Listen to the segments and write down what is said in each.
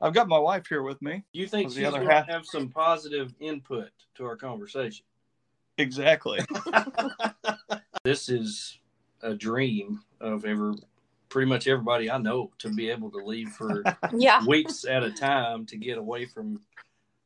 I've got my wife here with me. You think Was the other going to have some positive input to our conversation? Exactly. This is a dream of ever, pretty much everybody I know to be able to leave for Yeah. weeks at a time to get away from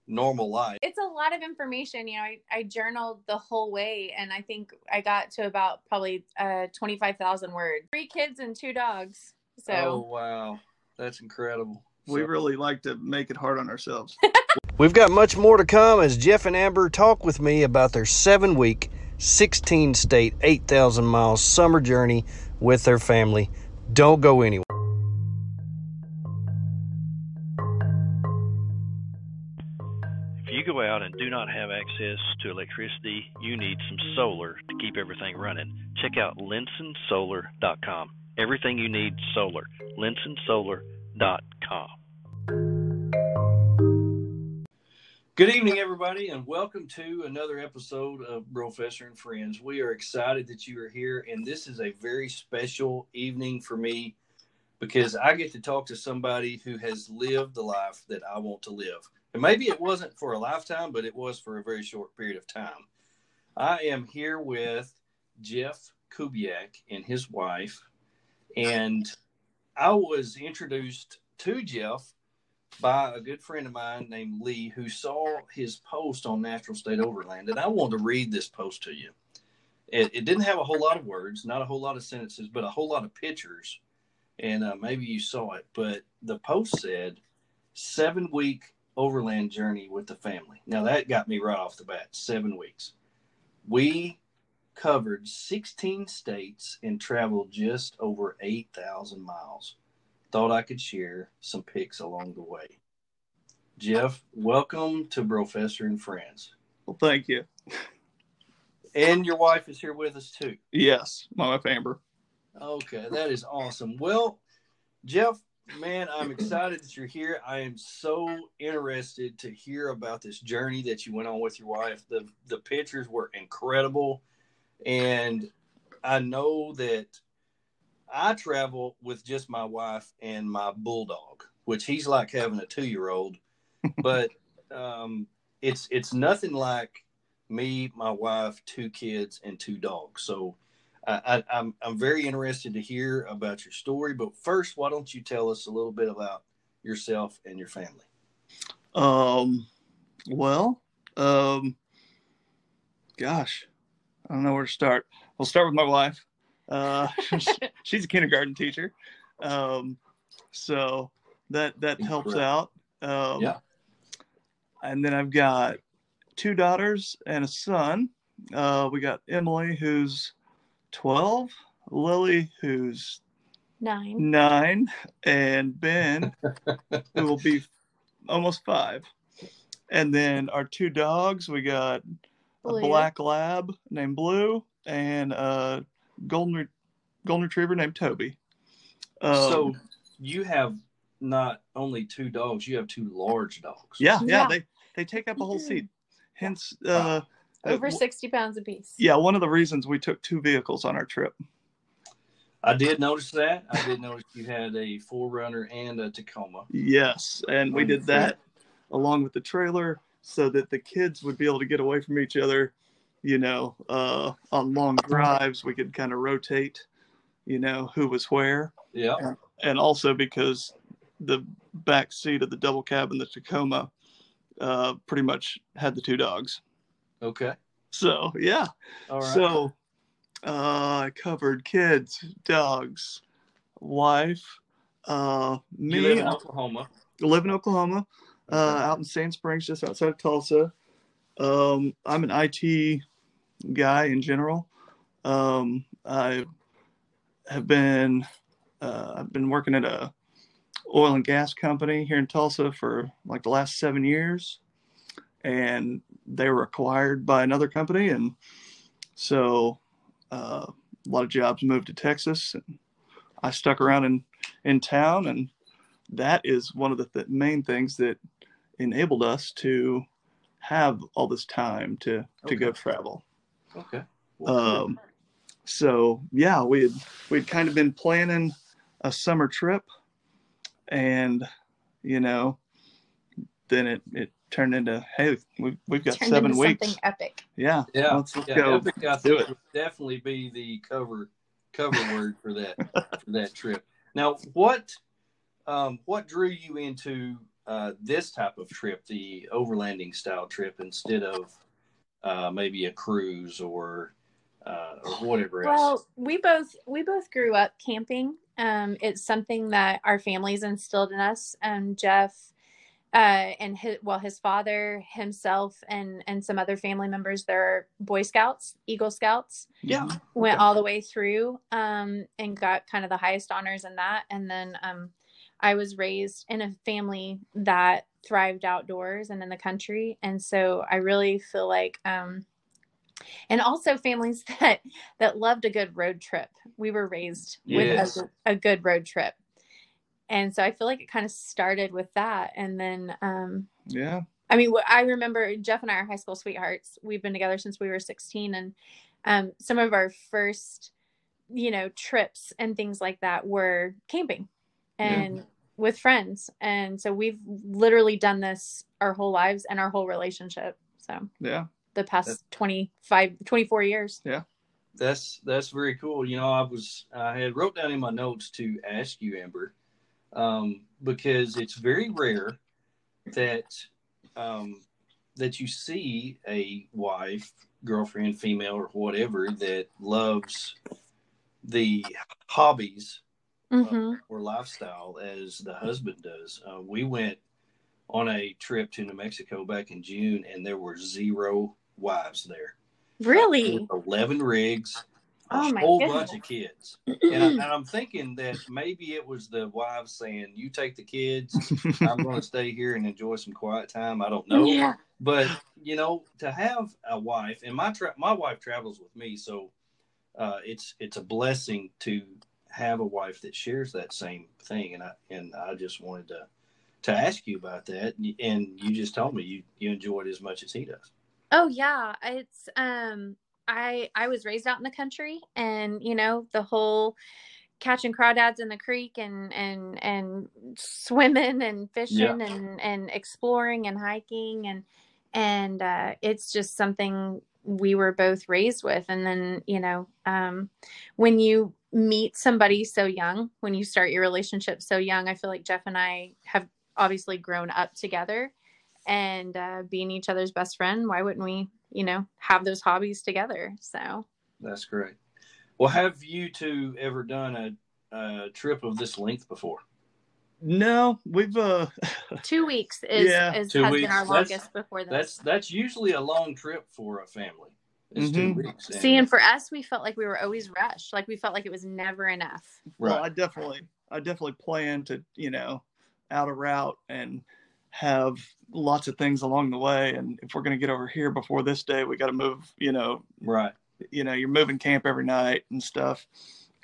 normal life. It's a lot of information. You know, I, I journaled the whole way and I think I got to about probably uh, 25,000 words. Three kids and two dogs. So, Oh wow, that's incredible. We So- really like to make it hard on ourselves. We've got much more to come as Jeff and Amber talk with me about their seven week, 16 state, 8,000 mile summer journey with their family. Don't go anywhere. If you go out and do not have access to electricity, you need some solar to keep everything running. Check out linsonsolar.com. Everything you need solar. linsonsolar.com. Good evening, everybody, and welcome to another episode of Professor and Friends. We are excited that you are here, and this is a very special evening for me because I get to talk to somebody who has lived the life that I want to live. And maybe it wasn't for a lifetime, but it was for a very short period of time. I am here with Jeff Kubiak and his wife, and I was introduced to Jeff by a good friend of mine named Lee who saw his post on Natural State Overland. And I wanted to read this post to you. It, it didn't have a whole lot of words, not a whole lot of sentences, but a whole lot of pictures. And uh, maybe you saw it. But the post said, seven week overland journey with the family. Now that got me right off the bat. Seven weeks. We covered 16 states and traveled just over 8,000 miles thought I could share some pics along the way. Jeff, welcome to Professor and Friends. Well, thank you. And your wife is here with us too. Yes, my wife Amber. Okay, that is awesome. Well, Jeff, man, I'm excited that you're here. I am so interested to hear about this journey that you went on with your wife. The the pictures were incredible. And I know that I travel with just my wife and my bulldog, which he's like having a two year old, but um, it's it's nothing like me, my wife, two kids, and two dogs. So I, I, I'm I'm very interested to hear about your story. But first, why don't you tell us a little bit about yourself and your family? Um, well, um, gosh, I don't know where to start. We'll start with my wife. Uh, she's a kindergarten teacher, um, so that that helps Incredible. out. Um, Yeah. And then I've got two daughters and a son. Uh, we got Emily, who's twelve, Lily, who's nine. nine, and Ben, who will be almost five. And then our two dogs, we got a black lab named Blue and a golden re- golden retriever named Toby. Um, so you have not only two dogs, you have two large dogs. yeah, yeah, Yeah. they they take up a whole seat. Hence, uh, Over uh, 60 pounds apiece. yeah, one of the reasons we took two vehicles on our trip. I did notice that. I did notice you had a 4Runner and a Tacoma. Yes, and we did that along with the trailer so that the kids would be able to get away from each other. You know, uh, on long drives, we could kind of rotate. You know who was where, Yeah. and also because the back seat of the double cab in the Tacoma uh, pretty much had the two dogs. Okay. So yeah, All right. so uh, I covered kids, dogs, wife, uh, you me. live in Oklahoma. I live in Oklahoma, uh, out in Sand Springs, just outside of Tulsa. Um, I'm an IT guy in general. Um, I have been uh, I've been working at a oil and gas company here in Tulsa for like the last seven years, and they were acquired by another company, and so uh, a lot of jobs moved to Texas, and I stuck around in in town, and that is one of the th- main things that enabled us to have all this time to to go travel. Okay. Um, so yeah, we had we'd kind of been planning a summer trip, and you know, then it it turned into hey we we've got seven weeks. something epic. Yeah, Yeah, let's, let's yeah, go. Epic, I do think it. would definitely be the cover cover word for that for that trip. Now, what um, what drew you into uh, this type of trip, the overlanding style trip, instead of uh, maybe a cruise or uh, or whatever else? Well, we both we both grew up camping. Um, it's something that our families instilled in us. Um, Jeff uh, and his well, his father, himself, and and some other family members. They're Boy Scouts, Eagle Scouts. Yeah, Went Okay. all the way through um, and got kind of the highest honors in that. And then um, I was raised in a family that thrived outdoors and in the country, and so I really feel like. Um, and also families that that loved a good road trip. We were raised Yes. with a, a good road trip, and so I feel like it kind of started with that. And then, um, yeah, I mean, I remember Jeff and I are high school sweethearts. We've been together since we were sixteen, and um, some of our first, you know, trips and things like that were camping, and with friends. And so we've literally done this our whole lives and our whole relationship. So yeah. the past 25 24 years Yeah. That's that's very cool. You know, I was I had wrote down in my notes to ask you, Amber, um, because it's very rare that um, that you see a wife, girlfriend, female, or whatever that loves the hobbies hmm or lifestyle as the husband does. Uh, we went on a trip to New Mexico back in June, and there were zero wives there. really 11 rigs, a Oh my whole goodness. bunch of kids. And, I, and I'm thinking that maybe it was the wives saying, You take the kids, I'm going to stay here and enjoy some quiet time. I don't know. yeah But, you know, to have a wife, and my, tra- my wife travels with me, so uh, it's it's a blessing to have a wife that shares that same thing. And I, and I just wanted to. To ask you about that, and you just told me you, you enjoy it as much as he does. oh yeah it's um i i was raised out in the country and you know the whole catching crawdads in the creek and and and swimming and fishing and and exploring and hiking and and uh it's just something we were both raised with and then you know um when you meet somebody so young when you start your relationship so young i feel like jeff and i have obviously grown up together and uh, being each other's best friend why wouldn't we you know have those hobbies together so That's great. Well, have you two ever done a, a trip of this length before? No, we've uh, two weeks is, Yeah. is Two has weeks. been our That's- longest before this That's that's usually a long trip for a family. It's Mhm. two weeks. and- see and for us we felt like we were always rushed like we felt like it was never enough well, I definitely, I definitely plan to, you know, out a route and have lots of things along the way. And if we're going to get over here before this day, we got to move, you know, Right. you know, you're moving camp every night and stuff.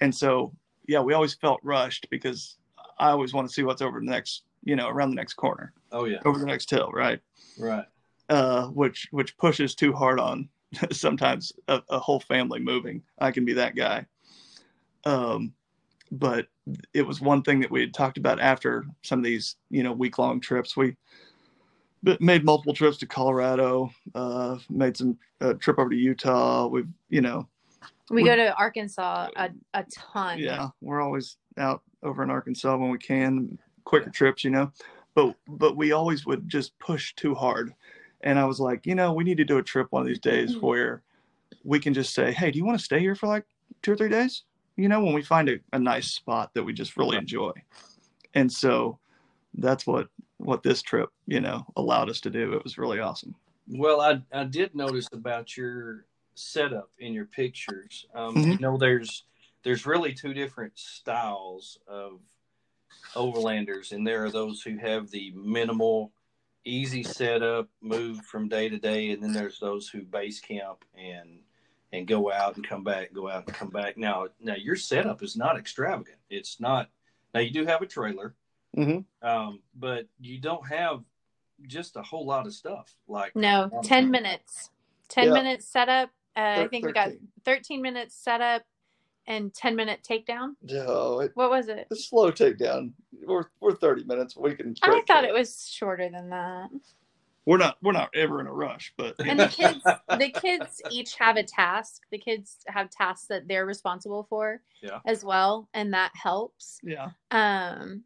And so, yeah, we always felt rushed because I always want to see what's over the next, you know, around the next corner, Oh yeah. over the next hill, right? Right. Uh, which which pushes too hard on sometimes a, a whole family moving. I can be that guy. Um, but it was one thing that we had talked about after some of these, you know, week long trips. We made multiple trips to Colorado, uh, made some uh, trip over to Utah. We've, you know, we We- go to arkansas a, a ton yeah, we're always out over in Arkansas when we can, quicker trips, you know. But but we always would just push too hard. And I was like, you know, we need to do a trip one of these days where we can just say, Hey, do you want to stay here for like two or three days? You know, when we find a, a nice spot that we just really enjoy. And so that's what what this trip, you know, allowed us to do. It was really awesome. Well, I I did notice about your setup in your pictures. Um, Mhm. You know, there's there's really two different styles of overlanders, and there are those who have the minimal, easy setup, move from day to day, and then there's those who base camp and and go out and come back, go out and come back. Now, now your setup is not extravagant. It's not. Now you do have a trailer, Mm-hmm. um, but you don't have just a whole lot of stuff like no 10 minutes 10 Yeah. minutes setup uh, i Thir- think we got 13. 13 minutes setup and 10 minute takedown. No, it, What was it? it's slow takedown. We're we're thirty minutes. We can. I thought through it was shorter than that. We're not. We're not ever in a rush, but And the kids, the kids each have a task. The kids have tasks that they're responsible for, Yeah. as well, and that helps. yeah. Um,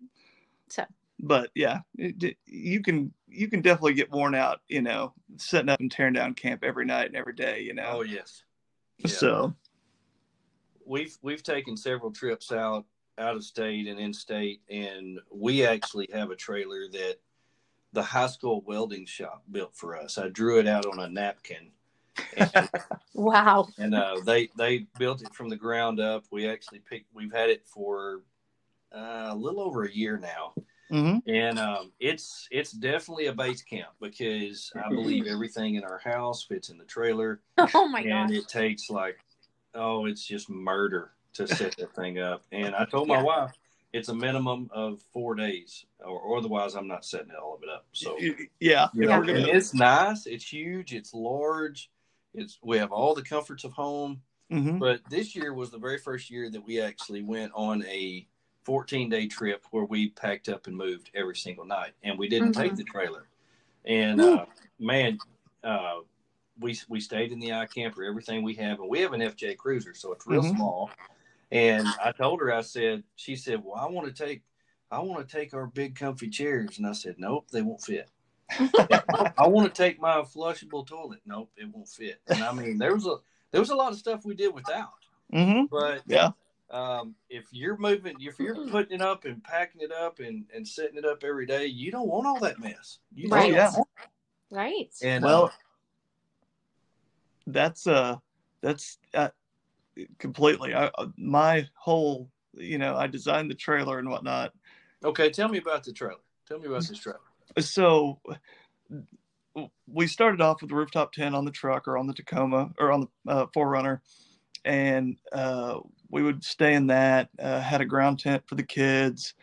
so But yeah, it, it- you can you can definitely get worn out. You know, setting up and tearing down camp every night and every day. You know. Oh yes. Yeah. So we've we've taken several trips out out of state and in state and we actually have a trailer that the high school welding shop built for us. I drew it out on a napkin. And, wow, and uh, they they built it from the ground up. We actually picked we've had it for uh, a little over a year now. Mhm. and um, it's it's definitely a base camp because i believe everything in our house fits in the trailer. Oh my god! and gosh, it takes like oh it's just murder to set that thing up. And i told my Yeah. wife it's a minimum of four days or, otherwise i'm not setting all of it up. So yeah, you know, and it's nice it's huge it's large it's we have all the comforts of home. Mhm. but this year was the very first year that we actually went on a 14 day trip where we packed up and moved every single night and we didn't take Mhm. the trailer. And uh, man uh, we we stayed in the iKamper everything we have and we have an fj cruiser so it's real Mhm. small and i told her i said she said well i want to take i want to take our big comfy chairs and i said nope they won't fit I want to take my flushable toilet. Nope, it won't fit. And I mean, there was a there was a lot of stuff we did without. Mhm. But Yeah. um, if you're moving, if you're putting it up and packing it up and, and setting it up every day, you don't want all that mess. You Right. don't yeah. right? And Well, uh, that's uh that's uh, completely I, uh, my whole you know i designed the trailer and whatnot okay, tell me about the trailer. Tell me about this trailer. so we started off with the rooftop tent on the truck or on the tacoma or on the uh, 4Runner and uh, we would stay in that uh, had a ground tent for the kids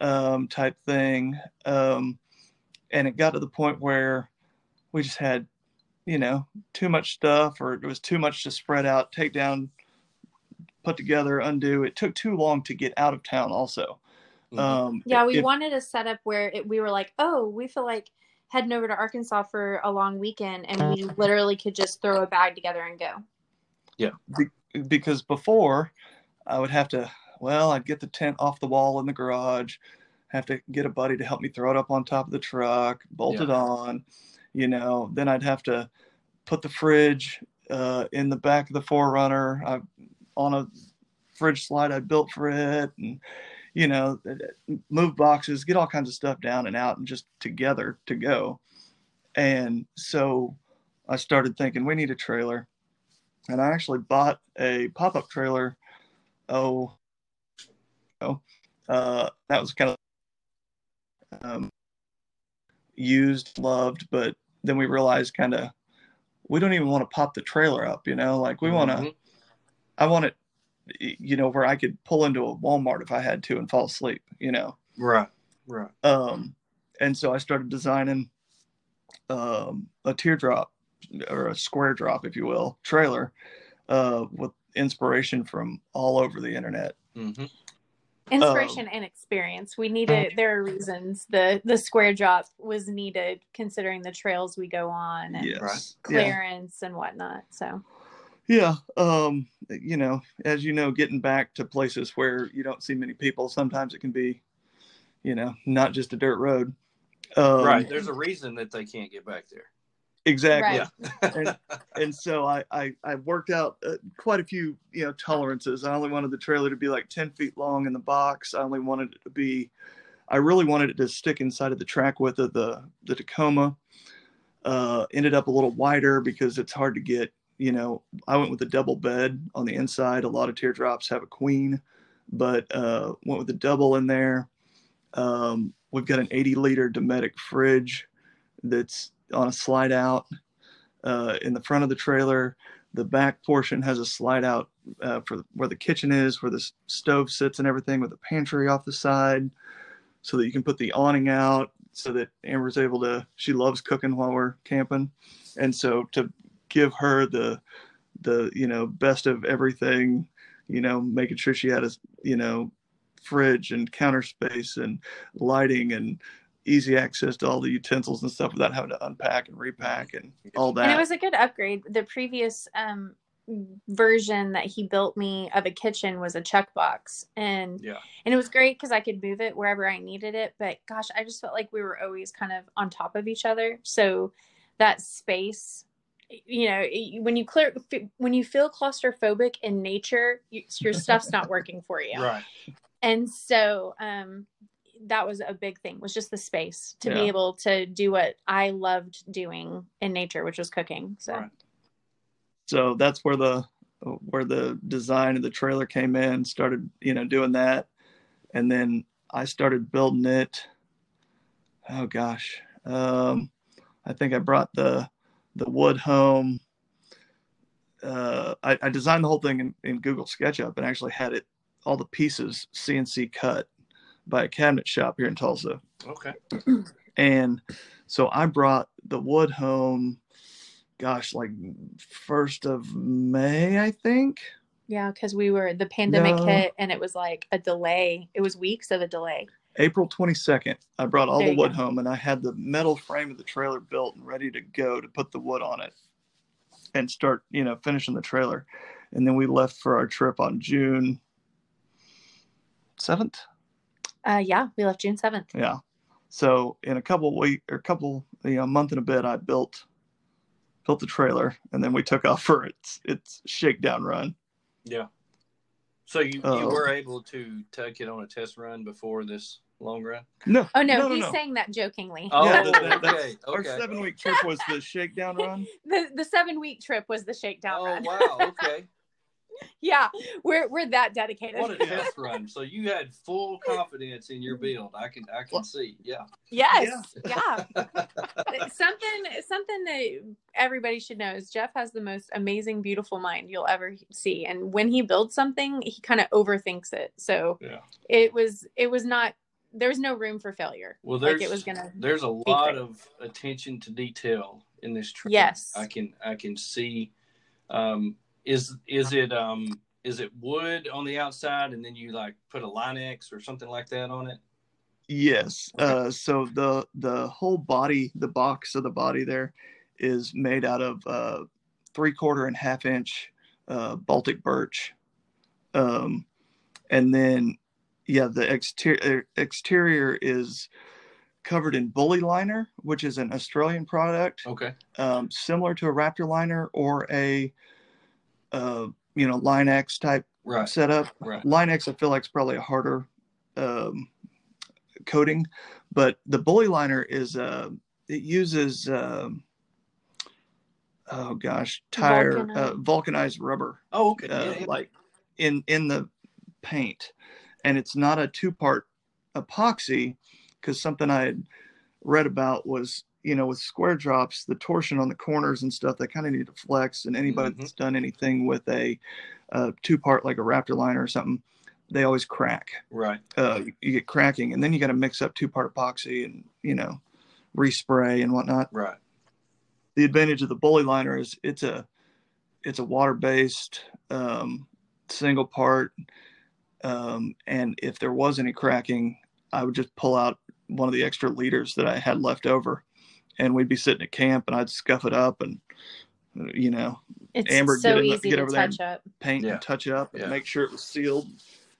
um, type thing um, and it got to the point where we just had you know too much stuff or it was too much to spread out take down put together undo it took too long to get out of town also Mhm. um, yeah, we if- wanted a setup where it, we were like, oh, we feel like heading over to Arkansas for a long weekend, and we literally could just throw a bag together and go. Yeah. Because before I would have to, well, I'd get the tent off the wall in the garage, have to get a buddy to help me throw it up on top of the truck, bolt Yeah. it on, you know, then I'd have to put the fridge uh, in the back of the 4Runner I, on a fridge slide I built for it, and you know, move boxes, get all kinds of stuff down and out, and just together to go. And so I started thinking we need a trailer and I actually bought a pop-up trailer. Oh, oh, uh, that was kind of um, used, loved, but then we realized kind of we don't even want to pop the trailer up, you know, like we want to. Mhm. I want it, you know, where I could pull into a Walmart if I had to and fall asleep, you know. Right, right. Um, and so I started designing um, a teardrop or a square drop, if you will, trailer uh, with inspiration from all over the internet. hmm Inspiration and experience. We needed. There are reasons the the square drop was needed, considering the trails we go on and Yes. Right. Yeah. clearance and whatnot. So Yeah. Um, you know, as you know, getting back to places where you don't see many people, sometimes it can be, you know, not just a dirt road. Um, right. There's a reason that they can't get back there. Exactly. Right. Yeah. and so I, I, I worked out uh, quite a few, you know, tolerances. I only wanted the trailer to be like 10 feet long in the box. I only wanted it to be, I really wanted it to stick inside of the track width of the, the Tacoma. Uh, ended up a little wider because it's hard to get, you know, I went with a double bed on the inside. A lot of teardrops have a queen, but uh, went with a double in there. Um, we've got an 80 liter Dometic fridge that's on a slide out uh, in the front of the trailer. The back portion has a slide out uh, for where the kitchen is, where the stove sits and everything, with a pantry off the side, so that you can put the awning out, so that Amber's able to. She loves cooking while we're camping, and so to give her the the you know best of everything, you know, making sure she had a, you know, fridge and counter space and lighting and easy access to all the utensils and stuff without having to unpack and repack and all that. And it was a good upgrade. The previous um, version that he built me of a kitchen was a chuck box, and Yeah. and it was great because I could move it wherever I needed it. But gosh, I just felt like we were always kind of on top of each other. So that space, you know, when you clear when you feel claustrophobic in nature, you, your stuff's not working for you. Right. and so um that was a big thing was just the space to be able to do what i loved doing in nature which was cooking so. Right. so that's where the where the design of the trailer came in started you know doing that. And then i started building it. Oh gosh. Um i think i brought the the wood home. Uh i, I designed the whole thing in, in google sketchup and actually had it all the pieces cnc cut by a cabinet shop here in tulsa Okay. and so I brought the wood home, gosh, like first of May, I think. yeah because we were the pandemic No. hit and it was like a delay it was weeks of a delay April 22nd, I brought all There the wood go. home and I had the metal frame of the trailer built and ready to go to put the wood on it and start, you know, finishing the trailer. And then we left for our trip on June 7th. Uh yeah we left june 7th Yeah. So in a couple week or couple, you know, month and a bit, I built built the trailer and then we took off for its its shakedown run. Yeah. So you, you Oh. were able to take it on a test run before this long run? No. oh no, no, no, he's no. saying that jokingly Oh, Yeah, that- that- okay. Our Okay. seven week trip was the shakedown run. the the seven week trip was the shakedown Oh run wow! Okay, yeah we're we're that dedicated what a test run! So you had full confidence in your build. I can I can see. Yeah. yes yeah. something something that everybody should know is Jeff has the most amazing, beautiful mind you'll ever see. And when he builds something, he kind of overthinks it. So Yeah. it was it was not there was no room for failure. Well, there's like it was gonna there's a lot great. of attention to detail in this tree. Yes. I can I can see. Um, is is it um is it wood on the outside and then you like put a Line-X or something like that on it? Yes. Uh, so the the whole body, the box of the body there, is made out of uh, three quarter and half inch uh, Baltic birch, um, and then yeah, the exterior exterior is covered in bully liner, which is an Australian product, Okay. um, similar to a Raptor liner or a uh, you know Line X type Right. setup. Right. Line X, I feel like is probably a harder um, coating, but the bully liner is uh, it uses um, oh gosh tire uh, Vulcanized. vulcanized rubber Oh, okay. uh, yeah, yeah. like in in the paint, and it's not a two part epoxy because something I had read about was you know with square drops the torsion on the corners and stuff they kind of need to flex and anybody Mhm. that's done anything with a uh, two part like a raptor liner or something they always crack right. uh, you get cracking and then you got to mix up two part epoxy and you know respray and whatnot Right. the advantage of the bully liner is it's a it's a water based um, single part um, and if there was any cracking i would just pull out one of the extra liters that i had left over and we'd be sitting at camp and i'd scuff it up and you know it's Amber, so get in easy get to over there touch up. paint Yeah. and touch it up and Yeah. make sure it was sealed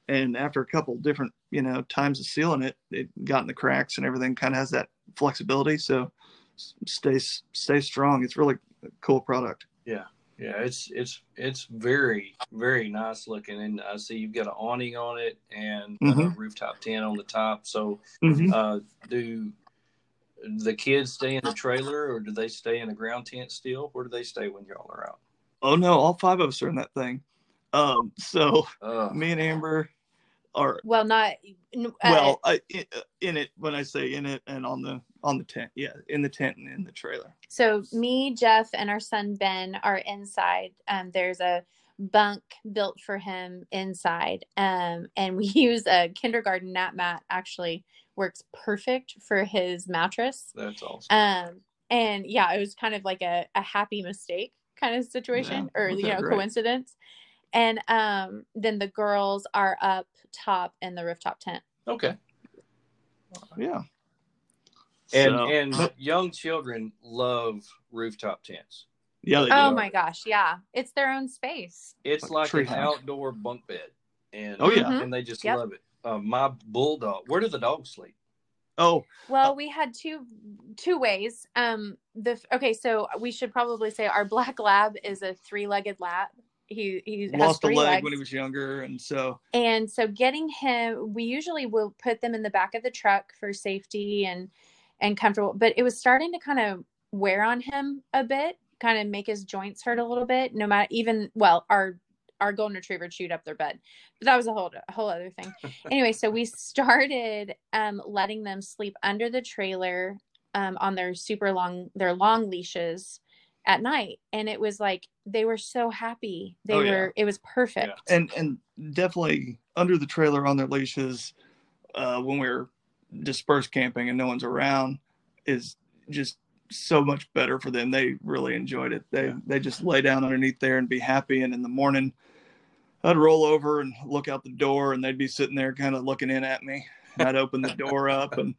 and after a couple different you know times of sealing it it got in the cracks and everything kind of has that flexibility so s- stays stay strong it's really a cool product Yeah, Yeah, it's it's it's very very nice looking, and I see you've got an awning on it and a Mhm. rooftop tent on the top. So, Mm-hmm. uh, do the kids stay in the trailer, or do they stay in the ground tent still? Where do they stay when y'all are out? oh no all five of us are in that thing um so Uh, me and amber are Well, not uh, well I, in, in it when i say in it and on the on the tent yeah in the tent and in the trailer So me, Jeff, and our son Ben are inside. Um, there's a bunk built for him inside, um, and we use a kindergarten nap mat. Actually, works perfect for his mattress. that's awesome. Um, and yeah, it was kind of like a, a happy mistake kind of situation, Yeah, or you know, great. coincidence. and um, then the girls are up top in the rooftop tent. Okay. Yeah. And So- and young children love rooftop tents. yeah, they do. Oh my gosh, yeah, it's their own space. It's Like like, an treehouse. outdoor bunk bed, and Oh, yeah. Mhm. and they just Yep. love it. Uh, my bulldog. Where do the dogs sleep? Oh, Well, we had two two ways. Um, the okay, so we should probably say our black lab is a three legged lab. He he has lost a three leg legs. when he was younger, and so And so getting him, we usually will put them in the back of the truck for safety and and comfortable. But it was starting to kind of wear on him a bit, kind of make his joints hurt a little bit. No matter even well, our our golden retriever chewed up their bed, but that was a whole a whole other thing. anyway, so we started um, letting them sleep under the trailer um, on their super long their long leashes at night, and it was like they were so happy. They Oh, yeah. were. It was perfect. and and definitely under the trailer on their leashes uh, when we're dispersed camping and no one's around is just so much better for them. They really enjoyed it. They they just lay down underneath there and be happy. And in the morning, I'd roll over and look out the door, and they'd be sitting there kind of looking in at me. And I'd open the door up and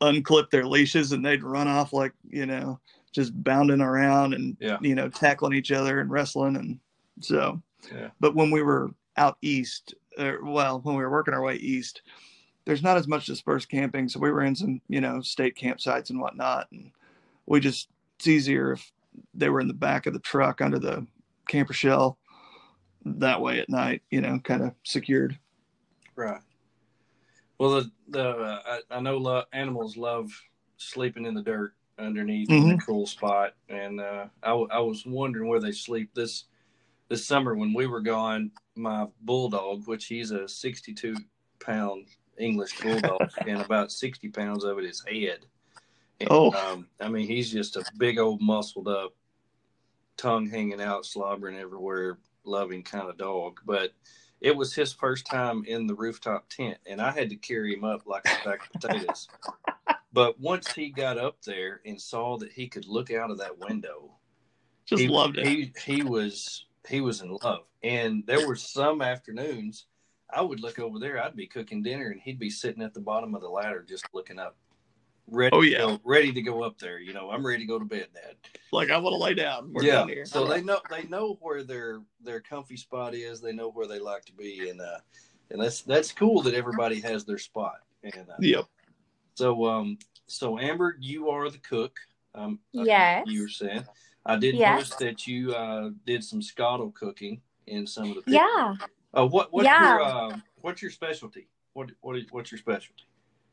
unclip their leashes, and they'd run off like you know just bounding around and Yeah. you know tackling each other and wrestling and so Yeah. but when we were out east or well when we were working our way east there's not as much dispersed camping so we were in some you know state campsites and whatnot and we just it's easier if they were in the back of the truck under the camper shell that way at night you know kind of secured Right. Well, the the uh, I, I know lo- animals love sleeping in the dirt underneath in a cool spot, and uh, I, w- I was wondering where they sleep this this summer when we were gone. My bulldog, which he's a 62 pound English bulldog, and about 60 pounds of it is head. Oh. um, I mean, he's just a big old muscled up, tongue hanging out, slobbering everywhere, loving kind of dog. But it was his first time in the rooftop tent, and I had to carry him up like a sack of potatoes. But once he got up there and saw that he could look out of that window, just he, loved it He he was he was in love, and there were some afternoons I would look over there. I'd be cooking dinner, and he'd be sitting at the bottom of the ladder, just looking up, ready. Oh, to yeah. go, ready to go up there. You know, I'm ready to go to bed, Dad. like i want to lay down we're yeah. down here So they know they know where their their comfy spot is. They know where they like to be, and uh, and that's that's cool that everybody has their spot. And uh, yep so um so Amber, you are the cook. Um, I Yes. you were saying. I did Yes. notice that you uh, did some Skottle cooking in some of the. pictures. Yeah. Uh, what what's Yeah. your uh, what's your specialty? What what is, what's your specialty?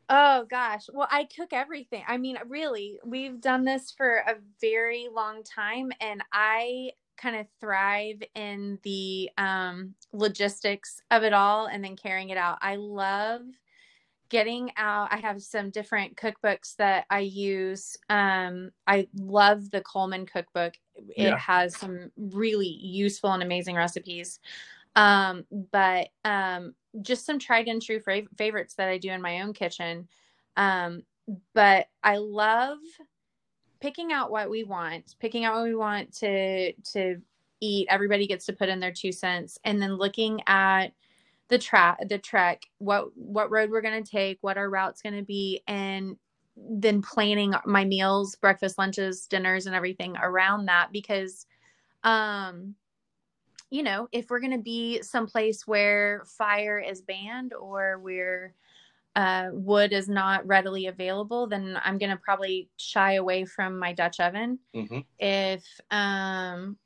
Oh gosh. Well, I cook everything. I mean, really, we've done this for a very long time and I kind of thrive in the um logistics of it all and then carrying it out. I love getting out. I have some different cookbooks that I use. Um I love the Coleman cookbook. It Yeah. has some really useful and amazing recipes. Um but um just some tried and true fav- favorites that I do in my own kitchen. Um, but I love picking out what we want, picking out what we want to to eat. Everybody gets to put in their two cents, and then looking at the track, the trek, what what road we're gonna take, what our route's gonna be, and then planning my meals, breakfast, lunches, dinners, and everything around that because, um, you know, if we're going to be someplace where fire is banned or where uh, wood is not readily available, then I'm going to probably shy away from my Dutch oven. Mm-hmm. If um,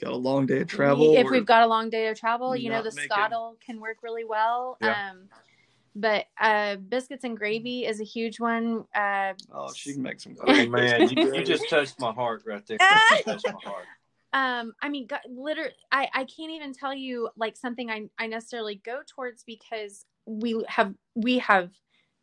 got a long day of travel if we've got a long day of travel, you know, the making- Skottle can work really well. Yeah. Um, but uh, biscuits and gravy is a huge one. Uh, oh she can make some Oh man, you, you just touched my heart right there. You touched my heart. Um i mean God, literally i i can't even tell you like something i i necessarily go towards because we have we have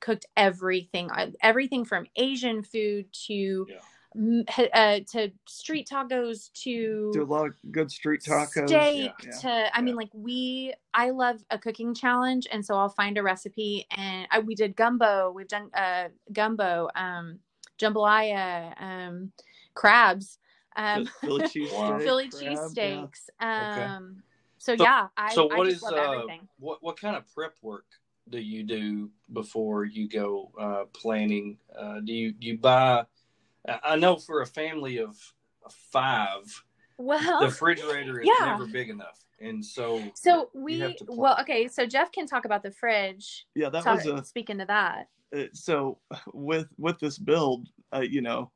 cooked everything uh, everything from asian food to Yeah. uh, to street tacos to do a lot of good street tacos steak Yeah. to i mean like we i love a cooking challenge and so i'll find a recipe and I, we did gumbo we've done uh gumbo um jambalaya um crabs um Philly cheese Wow. steak, Philly crab, yeah. cheesesteaks. Um, so, So- yeah, I, so I what just is love uh, what what kind of prep work do you do before you go uh, planning? Uh, do you do you buy? I I know for a family of five, Well, the refrigerator is Yeah. never big enough, and so so we have to plan. well, okay. So Jeff can talk about the fridge. Yeah, that Talk, was a speaking to that. uh, so with with this build, uh, you know,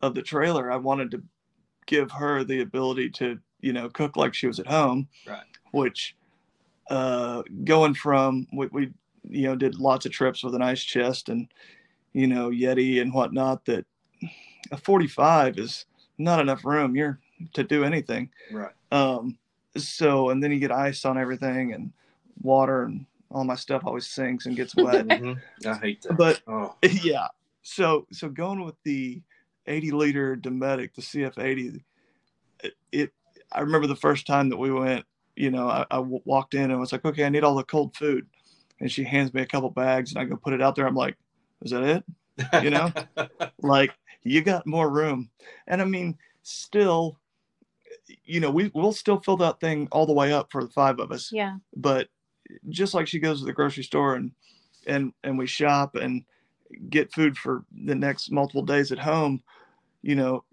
of the trailer, I wanted to give her the ability to, you know, cook like she was at home. Right. Which, uh, going from we, we you know did lots of trips with an ice chest and you know Yeti and whatnot. That a 45 is not enough room. You're to do anything. right. Um, so and then you get ice on everything and water and all my stuff always sinks and gets wet. Mhm. I hate that. but oh, yeah. So so going with the 80 liter Dometic, the CF80, it, it I remember the first time that we went, you know, I, I w- walked in and was like, okay, I need all the cold food, and she hands me a couple bags and I go put it out there. I'm like, is that it? You know? Like you got more room, and I mean, still, you know, we we'll still fill that thing all the way up for the five of us Yeah. but just like she goes to the grocery store and and and we shop and get food for the next multiple days at home you know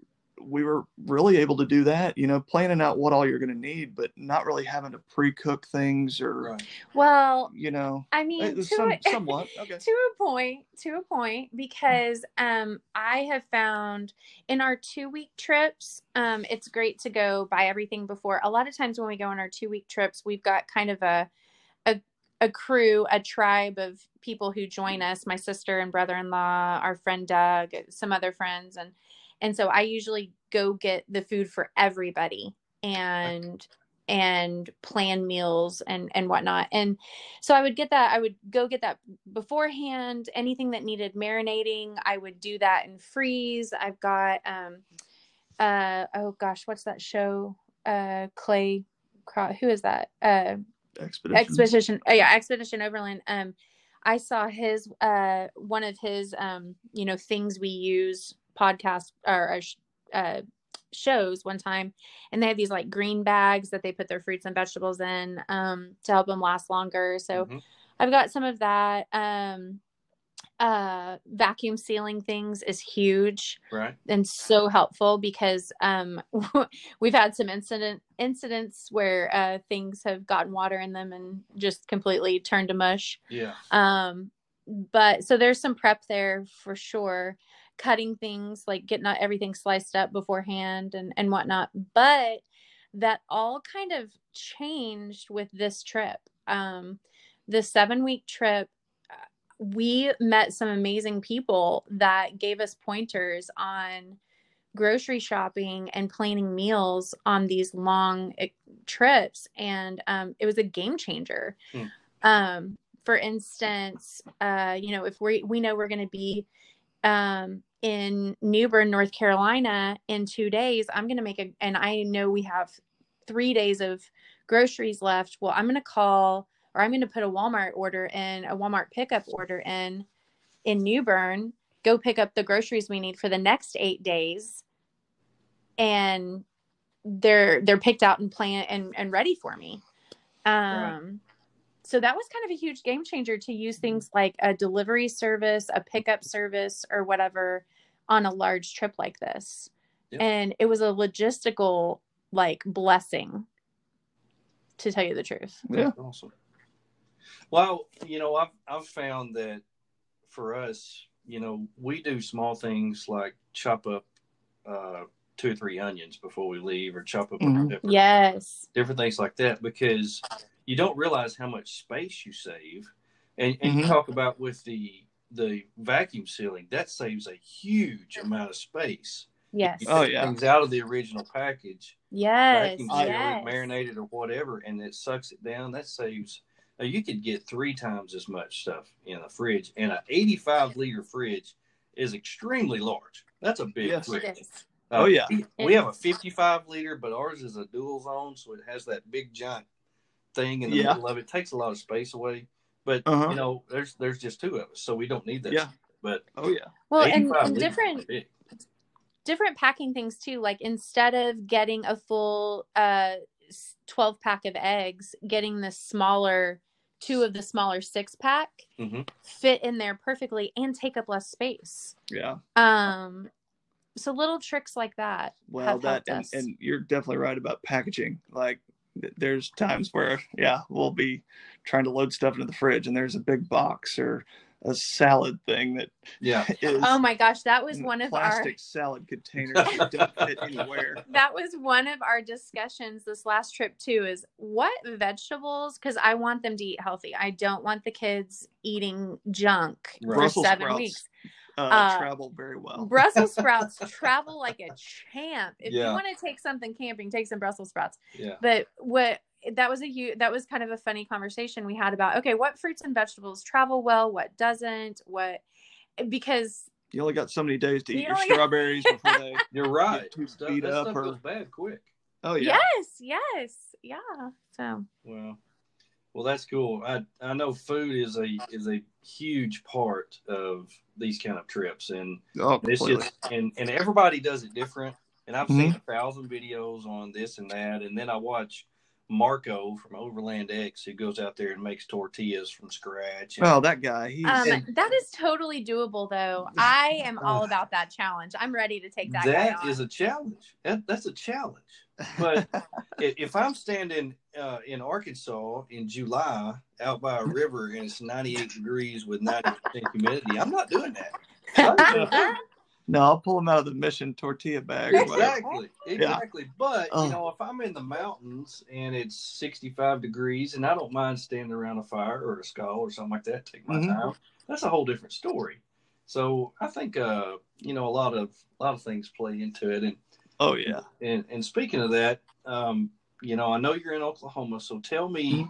we were really able to do that you know planning out what all you're going to need but not really having to pre-cook things or. Well, you know I mean, to some, a, somewhat okay to a point, to a point, because um, I have found in our two week trips, um, it's great to go buy everything before. A lot of times when we go on our two week trips, we've got kind of a a crew, a tribe of people who join us. My sister and brother in law, our friend Doug, some other friends, and and so I usually go get the food for everybody and and plan meals and and whatnot. And so i would get that i would go get that beforehand. Anything that needed marinating i would do that and freeze. I've got um uh oh gosh what's that show? Uh clay who is that? Uh expedition. Expedition oh yeah expedition overland. Um i saw his uh one of his um you know things we use podcast or uh, uh shows one time and they have these like green bags that they put their fruits and vegetables in um to help them last longer. So Mhm. i've got some of that. Um uh vacuum sealing things is huge Right. and so helpful because um we've had some incident incidents where uh things have gotten water in them and just completely turned to mush Yeah. um but so there's some prep there for sure cutting things like getting not everything sliced up beforehand and and whatnot but that all kind of changed with this trip um the seven week trip we met some amazing people that gave us pointers on grocery shopping and planning meals on these long eh, trips and um, it was a game changer Hmm. um, for instance uh, you know if we we know we're going to be um, in New Bern, North Carolina in two days, I'm going to make a, and I know we have three days of groceries left. Well, I'm going to call or I'm going to put a Walmart order in, a Walmart pickup order in, in New Bern, go pick up the groceries we need for the next eight days. And they're, they're picked out and plan and, and ready for me. Um, so that was kind of a huge game changer to use things like a delivery service, a pickup service, or whatever on a large trip like this. Yep. And it was a logistical like blessing, to tell you the truth. yeah Awesome. Well, you know, I've I've found that for us, you know, we do small things like chop up uh, two or three onions before we leave, or chop up Mhm. a pepper, Yes. different things like that, because you don't realize how much space you save. And and you Mhm. talk about with the the vacuum sealing, that saves a huge amount of space. Yes. You Oh, take yeah. things out of the original package, Yes. vacuum seal Yes. it, marinate or whatever, and it sucks it down. That saves. Now you could get three times as much stuff in a fridge, and an 85 liter fridge is extremely large. That's a big Yes. fridge. It is. Oh, yeah. We, we have a 55 liter, but ours is a dual zone, so it has that big giant thing in the Yeah. middle of it. Takes a lot of space away. But Uh-huh. you know, there's there's just two of us, so we don't need that. Yeah. stuff. But oh yeah Well, and, and different different packing things too. Like instead of getting a full uh 12 pack of eggs, getting the smaller two of the smaller six pack Mhm. fit in there perfectly and take up less space. Yeah. Um, so little tricks like that. Well, that and, and you're definitely right about packaging. Like there's times where yeah, we'll be trying to load stuff into the fridge and there's a big box or a salad thing that Yeah. Oh my gosh, that was one of our plastic salad containers that don't fit anywhere. that was one of our discussions this last trip too is what vegetables because i want them to eat healthy i don't want the kids eating junk Right. for Brussels seven sprouts weeks uh, Uh, travel very well. brussels sprouts travel like a champ if Yeah. you want to take something camping take some brussels sprouts Yeah. but what that was a hu- that was kind of a funny conversation we had about okay what fruits and vegetables travel well what doesn't what because You only got so many days to You eat your only got- strawberries before they. You're right. too Stuff, beat that up stuff or- goes bad quick. Oh yeah. yes yes yeah so Well, well, that's cool. I I know food is a is a huge part of these kind of trips, and Oh, it's completely. just and and everybody does it different. And I've seen Mm-hmm. a thousand videos on this and that, and then I watch Marco from Overland X who goes out there and makes tortillas from scratch. And, Oh, that guy. He's Um, And- that is totally doable, though. I am all about that challenge. I'm ready to take that. that guy on. is a challenge. That, that's a challenge. But if I'm standing uh, in Arkansas in July out by a river and it's 98 degrees with 90% humidity, I'm not doing that. no, I'll pull them out of the mission tortilla bag. Exactly, exactly. But Oh. you know, if I'm in the mountains and it's 65 degrees, and I don't mind standing around a fire or a Skottle or something like that, take my Mhm. time. That's a whole different story. So I think uh, you know a lot of a lot of things play into it, and Oh yeah. and and speaking of that, um, you know, I know you're in Oklahoma, so tell me,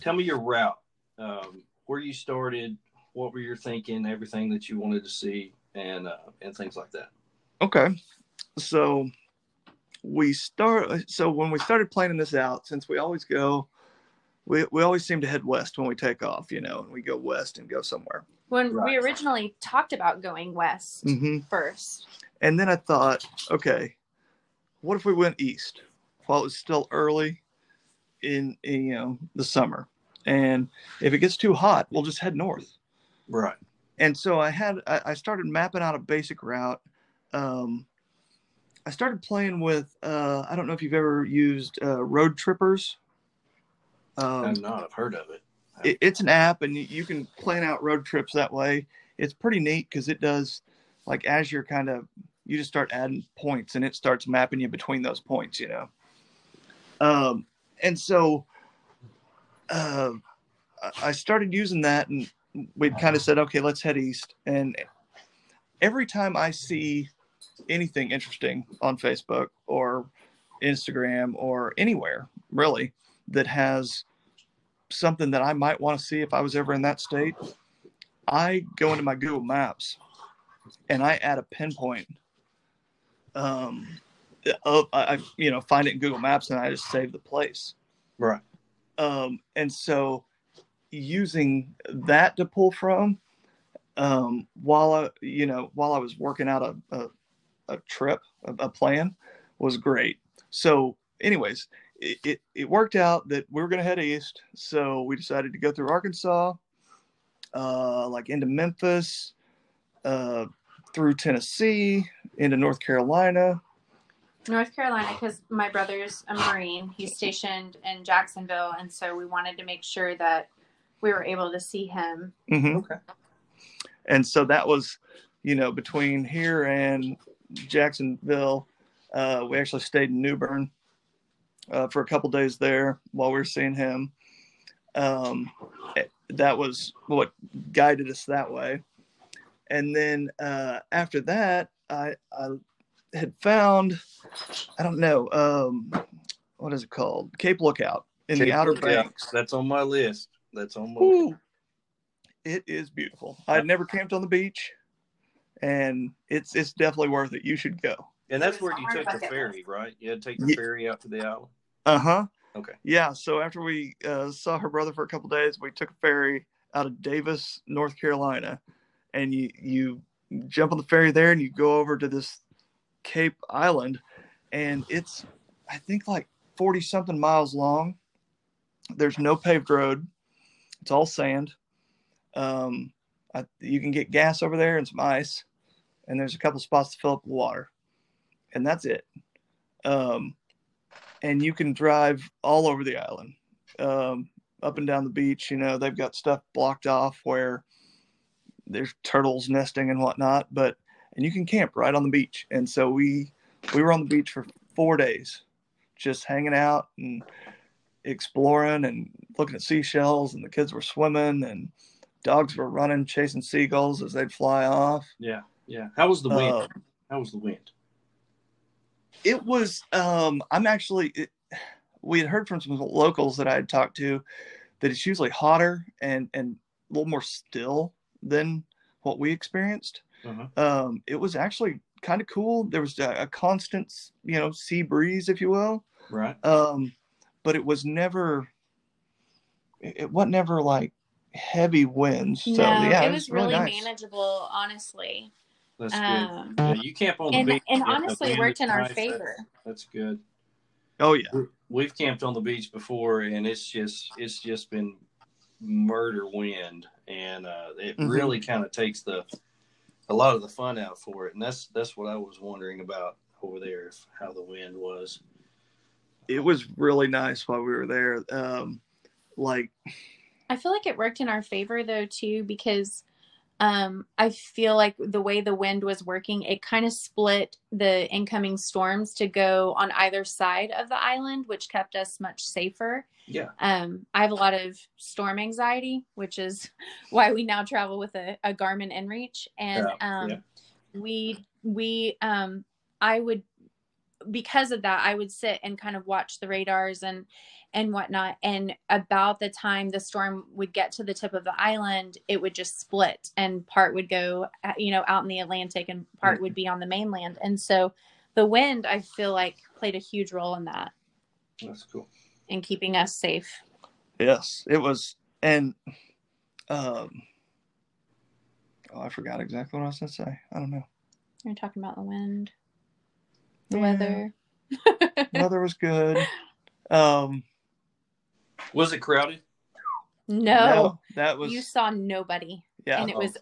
tell me your route, um, where you started, what were you thinking, everything that you wanted to see, and uh, and things like that. Okay. So we start so when we started planning this out, since we always go we, we always seem to head west when we take off, you know, and we go west and go somewhere. when we originally talked about going west hmm first. And then I thought, okay, what if we went east while it was still early in, in you know the summer, and if it gets too hot, we'll just head north. Right. And so I had I, I started mapping out a basic route. Um, I started playing with uh, I don't know if you've ever used uh, Roadtrippers. Um, I'm not. I've heard of it. it, it's an app, and you, can plan out road trips that way. It's pretty neat because it does like as you're kind of you just start adding points, and it starts mapping you between those points, you know. Um, and so uh, I started using that, and we'd kind of said, okay, let's head east. And every time I see anything interesting on Facebook or Instagram or anywhere really that has something that I might want to see if I was ever in that state, I go into my Google Maps and I add a pinpoint. Um, of, I, I you know find it in Google Maps and I just save the place. Right. Um, and so using that to pull from, um, while I, you know, while I was working out a, a, a trip, a, a plan was great. So anyways, it, it, it worked out that we were going to head east. So we decided to go through Arkansas, uh, like into Memphis, uh, through Tennessee, into North Carolina. North Carolina, because my brother's a Marine. He's stationed in Jacksonville, and so we wanted to make sure that we were able to see him. Mhm. Okay. and so that was you know between here and jacksonville uh, we actually stayed in new bern uh, for a couple days there while we were seeing him um, that was what guided us that way and then uh, after that I, I had found i don't know um, what is it called cape lookout in the outer Lookout. banks That's on my list. That's on my Ooh, it is beautiful. I'd never camped on the beach, and it's it's definitely worth it. You should go. And that's where you It's on took the bucket ferry, right? You had to take the Ye- ferry out to the island. Uh huh. Okay. Yeah. So after we uh, saw her brother for a couple days, we took a ferry out of Davis, North Carolina, and you you jump on the ferry there, and you go over to this Cape Island, and it's I think like 40 something miles long. There's no paved road. It's all sand. Um, I, you can get gas over there and some ice, and there's a couple spots to fill up the water, and that's it. Um, and you can drive all over the island, um, up and down the beach. You know, they've got stuff blocked off where there's turtles nesting and whatnot, but and you can camp right on the beach. And so we we were on the beach for four days, just hanging out and exploring and looking at seashells, and the kids were swimming and dogs were running chasing seagulls as they'd fly off. Yeah, yeah. How was the wind? Uh, How was the wind? it was um i'm actually it, we had heard from some locals that i had talked to that it's usually hotter and and a little more still than what we experienced Uh-huh. um it was actually kind of cool there was a, a constant you know sea breeze if you will Right. um but it was never it, it wasn't never like heavy winds so no, yeah it was really nice. manageable, honestly. That's good. Um, Yeah, you camp on the and beach. and honestly, worked in our nice. favor. That's, that's good. oh yeah We've camped on the beach before, and it's just it's just been murder wind, and uh, it Mhm. really kind of takes the a lot of the fun out for it. And that's that's what I was wondering about over there, if, how the wind was. It was really nice while we were there um like I feel like it worked in our favor though too because um I feel like the way the wind was working it kind of split the incoming storms to go on either side of the island which kept us much safer. Yeah. Um I have a lot of storm anxiety which is why we now travel with a, a Garmin inReach and Yeah, um yeah. we we um I would because of that I would sit and kind of watch the radars and and whatnot. And about the time the storm would get to the tip of the island, it would just split, and part would go, uh, you know, out in the Atlantic, and part would be on the mainland. And so, the wind, I feel like, played a huge role in that, That's cool. in keeping us safe. Yes, it was, and um, oh, I forgot exactly what I was going to say. I don't know. You're talking about the wind, the Yeah, weather. Weather was good. Um, Was it crowded? no, that was you saw nobody, yeah. and it was,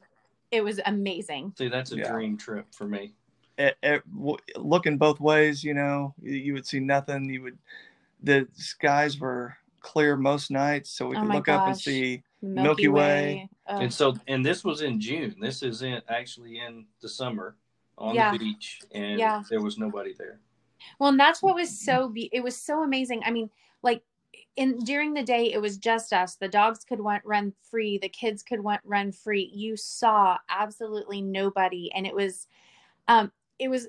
it was amazing. See, that's a Yeah. dream trip for me. It, it, w- looking both ways, you know, you, you would see nothing. You would the skies were clear most nights, so we Oh could my look up and see. Milky, Milky Way. Way. Ugh. And so, and this was in June. This is in actually in the summer on Yeah. the beach, and Yeah. there was nobody there. Well, and that's what was so be- it was so amazing. I mean, like in during the day it was just us. The dogs could want, run free, the kids could want, run free. You saw absolutely nobody and it was um it was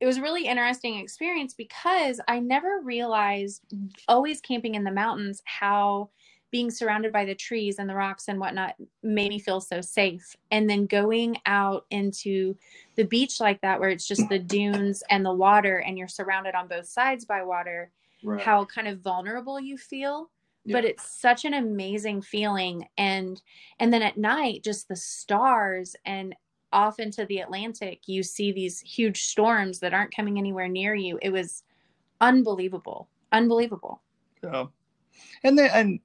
it was a really interesting experience because I never realized always camping in the mountains how being surrounded by the trees and the rocks and whatnot made me feel so safe. And then going out into the beach like that, where it's just the dunes and the water, and you're surrounded on both sides by water, Right. how kind of vulnerable you feel. Yeah. But it's such an amazing feeling. And and then at night, just the stars and off into the Atlantic, you see these huge storms that aren't coming anywhere near you. It was unbelievable. Unbelievable. So, and then and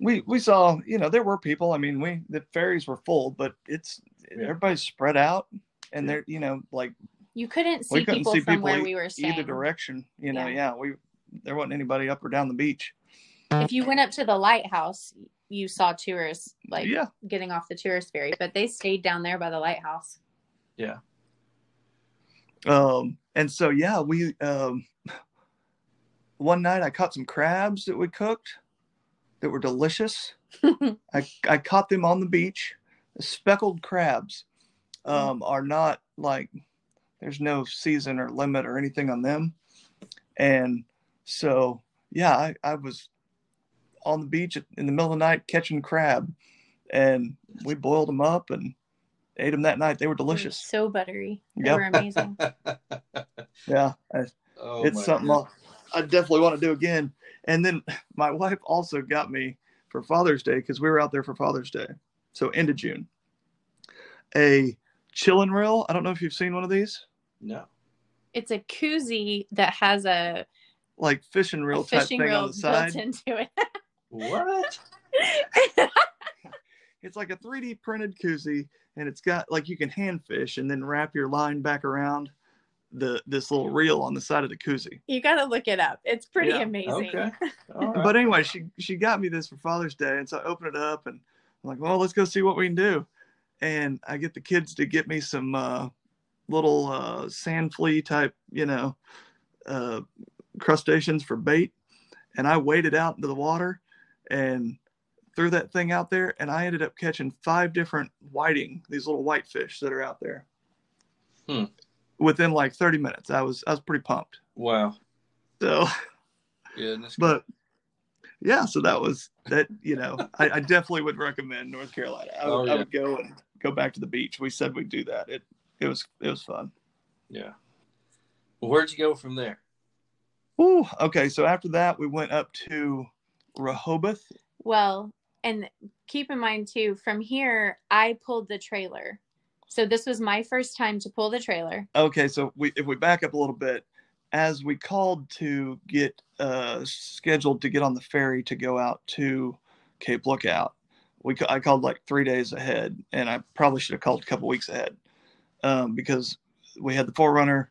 we we saw, you know, there were people. I mean, we the ferries were full, but it's Yeah. everybody's spread out, and Yeah. they're you know like You couldn't see we couldn't people see from people where e- we were staying. either direction. You know, Yeah. yeah, we there wasn't anybody up or down the beach. If you went up to the lighthouse, you saw tourists like yeah, getting off the tourist ferry, but they stayed down there by the lighthouse. yeah. Um, and so yeah, we um, one night I caught some crabs that we cooked that were delicious. I I caught them on the beach. Speckled crabs um, are not like there's no season or limit or anything on them, and so yeah, I, I was on the beach in the middle of the night catching crab, and we boiled them up and ate them that night. They were They were delicious. so buttery. They Yep. were amazing. Yeah, I, oh, it's something. I'll, I definitely want to do again. And then my wife also got me for Father's Day because we were out there for Father's Day, so end of June. A chill and reel. I don't know if you've seen one of these. No. it's a koozie that has a like fishing reel a type fishing thing reel on the side. built into it. What? It's like a 3D printed koozie, and it's got like you can hand fish and then wrap your line back around the this little reel on the side of the koozie. you got to look it up. It's pretty Yeah, amazing. Okay. All right. But anyway, she she got me this for Father's Day, and so I open it up and I'm like, well, let's go see what we can do. And I get the kids to get me some uh, little uh, sand flea type, you know, uh, crustaceans for bait, and I waded out into the water and threw that thing out there, and I ended up catching five different whiting, these little whitefish that are out there. Hmm. Within like 30 minutes, I was I was pretty pumped. wow. So. Goodness. but yeah, so that was that. You know, I, I definitely would recommend North Carolina. I would, Oh, I would go and go back to the beach. We said we'd do that. It it was it was fun. yeah. Well, where'd you go from there? Ooh, okay. So after that, we went up to Rehoboth. Well, and keep in mind too, from here, I pulled the trailer. So this was my first time to pull the trailer. Okay, so we if we back up a little bit, as we called to get uh scheduled to get on the ferry to go out to Cape Lookout, we I called like three days ahead, and I probably should have called a couple weeks ahead, um, because we had the 4Runner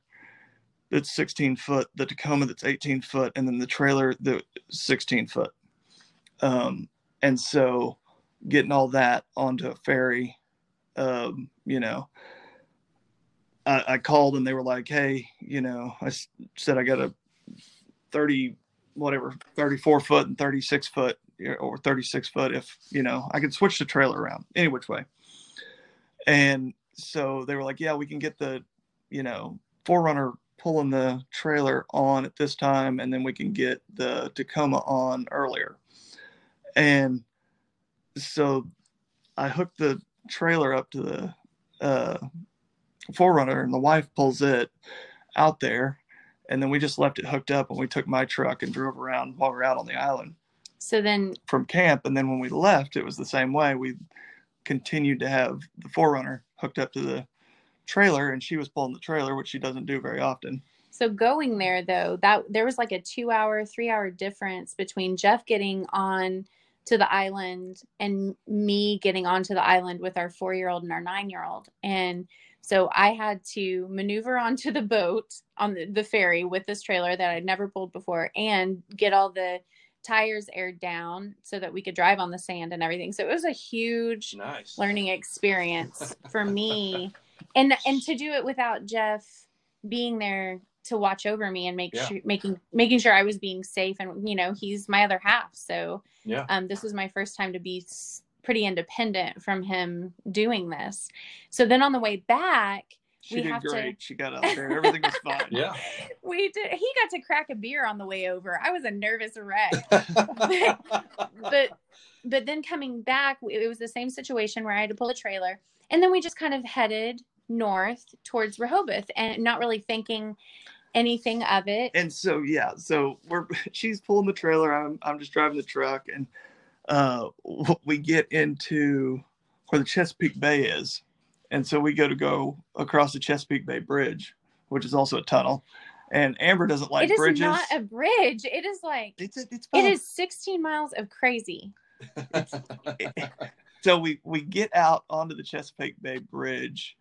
that's 16 foot, the Tacoma that's 18 foot, and then the trailer the 16 foot, um, and so getting all that onto a ferry, um, you know. I, I called and they were like, "Hey, you know," I said I got a thirty, whatever, thirty-four foot and thirty-six foot, or thirty-six foot. If you know, I could switch the trailer around any which way. And so they were like, "Yeah, we can get the, you know, 4Runner pulling the trailer on at this time, and then we can get the Tacoma on earlier." And so I hooked the trailer up to the uh, 4Runner, and the wife pulls it out there, and then we just left it hooked up, and we took my truck and drove around while we are out on the island So then from camp. And then when we left, it was the same way. We continued to have the 4Runner hooked up to the trailer, and she was pulling the trailer, which she doesn't do very often. So going there though, that there was like a two hour, three hour difference between Jeff getting on to the island and me getting onto the island with our four year old and our nine year old. And so I had to maneuver onto the boat on the, the ferry with this trailer that I'd never pulled before and get all the tires aired down so that we could drive on the sand and everything. So it was a huge Nice. learning experience for me and and to do it without jeff being there to watch over me and make Yeah. sure making making sure i was being safe and you know he's my other half so Yeah. um this was my first time to be pretty independent from him doing this so then on the way back She We did have to- great. She got out there. Everything was fine. Yeah. we did he got to crack a beer on the way over i was a nervous wreck but but then coming back it was the same situation where i had to pull a trailer and then we just kind of headed north towards rehoboth and not really thinking anything of it. And so yeah so we're she's pulling the trailer. I'm i'm just driving the truck and uh we get into where the chesapeake bay is. And so we go to go across the chesapeake bay bridge which is also a tunnel. And amber doesn't like it is bridges. not a bridge. It is like it's it's it is 16 miles of crazy. So we we get out onto the chesapeake bay bridge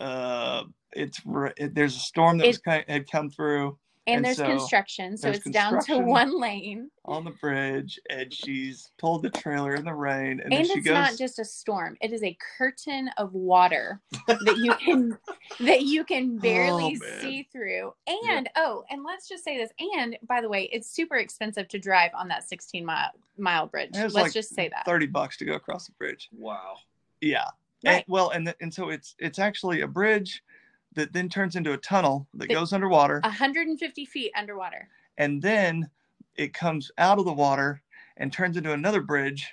uh it's it, there's a storm that was It- kind had come through and, And there's so construction so there's it's down to one lane. on the bridge and she's pulled the trailer in the rain and, and, then she it's goes not just a storm it is a curtain of water that you can that you can barely Oh, see through. And oh and let's just say this and by the way it's super expensive to drive on that 16 mile mile bridge. Let's like just say that. 30 bucks to go across the bridge. Wow. yeah And- well and th- and so it's it's actually a bridge that then turns into a tunnel that That- goes underwater. 150 feet underwater. And then it comes out of the water and turns into another bridge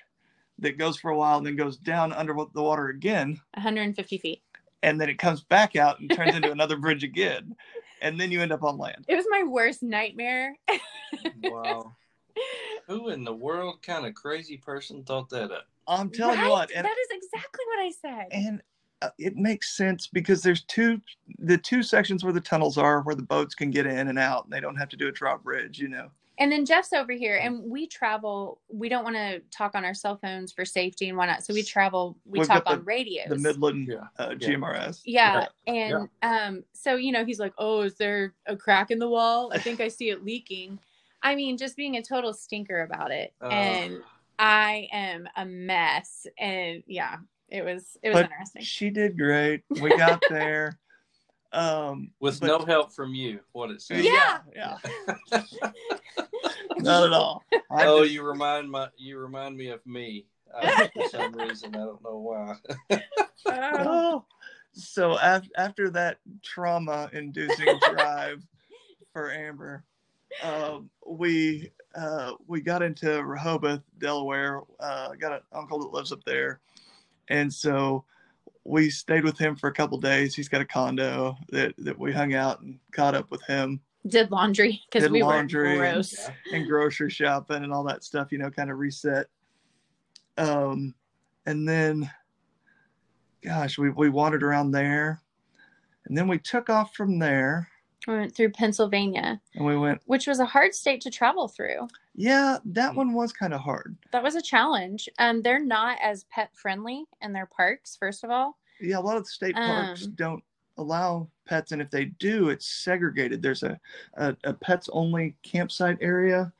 that goes for a while and then goes down under the water again. 150 feet. And then it comes back out and turns into another bridge again. And then you end up on land. It was my worst nightmare. Wow. Who in the world kind of crazy person thought that up? i'm telling right? you what and that is exactly what i said and uh, it makes sense because there's two the two sections where the tunnels are where the boats can get in and out and they don't have to do a drawbridge you know and then Jeff's over here, and we travel. We don't want to talk on our cell phones for safety and whatnot. So we travel. We We've talk got on radios. the midland Yeah. uh, Yeah. gmrs yeah, and um, so you know, he's like, "Oh, is there a crack in the wall? I think I see it leaking." I mean, just being a total stinker about it, Uh, and I am a mess. And yeah, it was it was interesting. she did great we got there um with but- no help from you. What it says. Yeah. yeah not at all I oh, just- you remind my you remind me of me uh, for some reason. I don't know why. Oh. Oh, so after after that trauma inducing drive for Amber, um, we uh, we got into Rehoboth, Delaware. Uh, got an uncle that lives up there, and so we stayed with him for a couple days. He's got a condo that that we hung out and caught up with him Did laundry because we laundry. were gross. Yeah. and grocery shopping and all that stuff, you know, kind of reset. Um, and then, gosh, we, we wandered around there. And then we took off from there We went through Pennsylvania, and we went, which was a hard state to travel through. yeah, that one was kind of hard. That was a challenge. Um, they're not as pet friendly in their parks. First of all, Yeah, a lot of the state parks Um. don't allow pets. And if they do, it's segregated. There's a, a, a pets only campsite area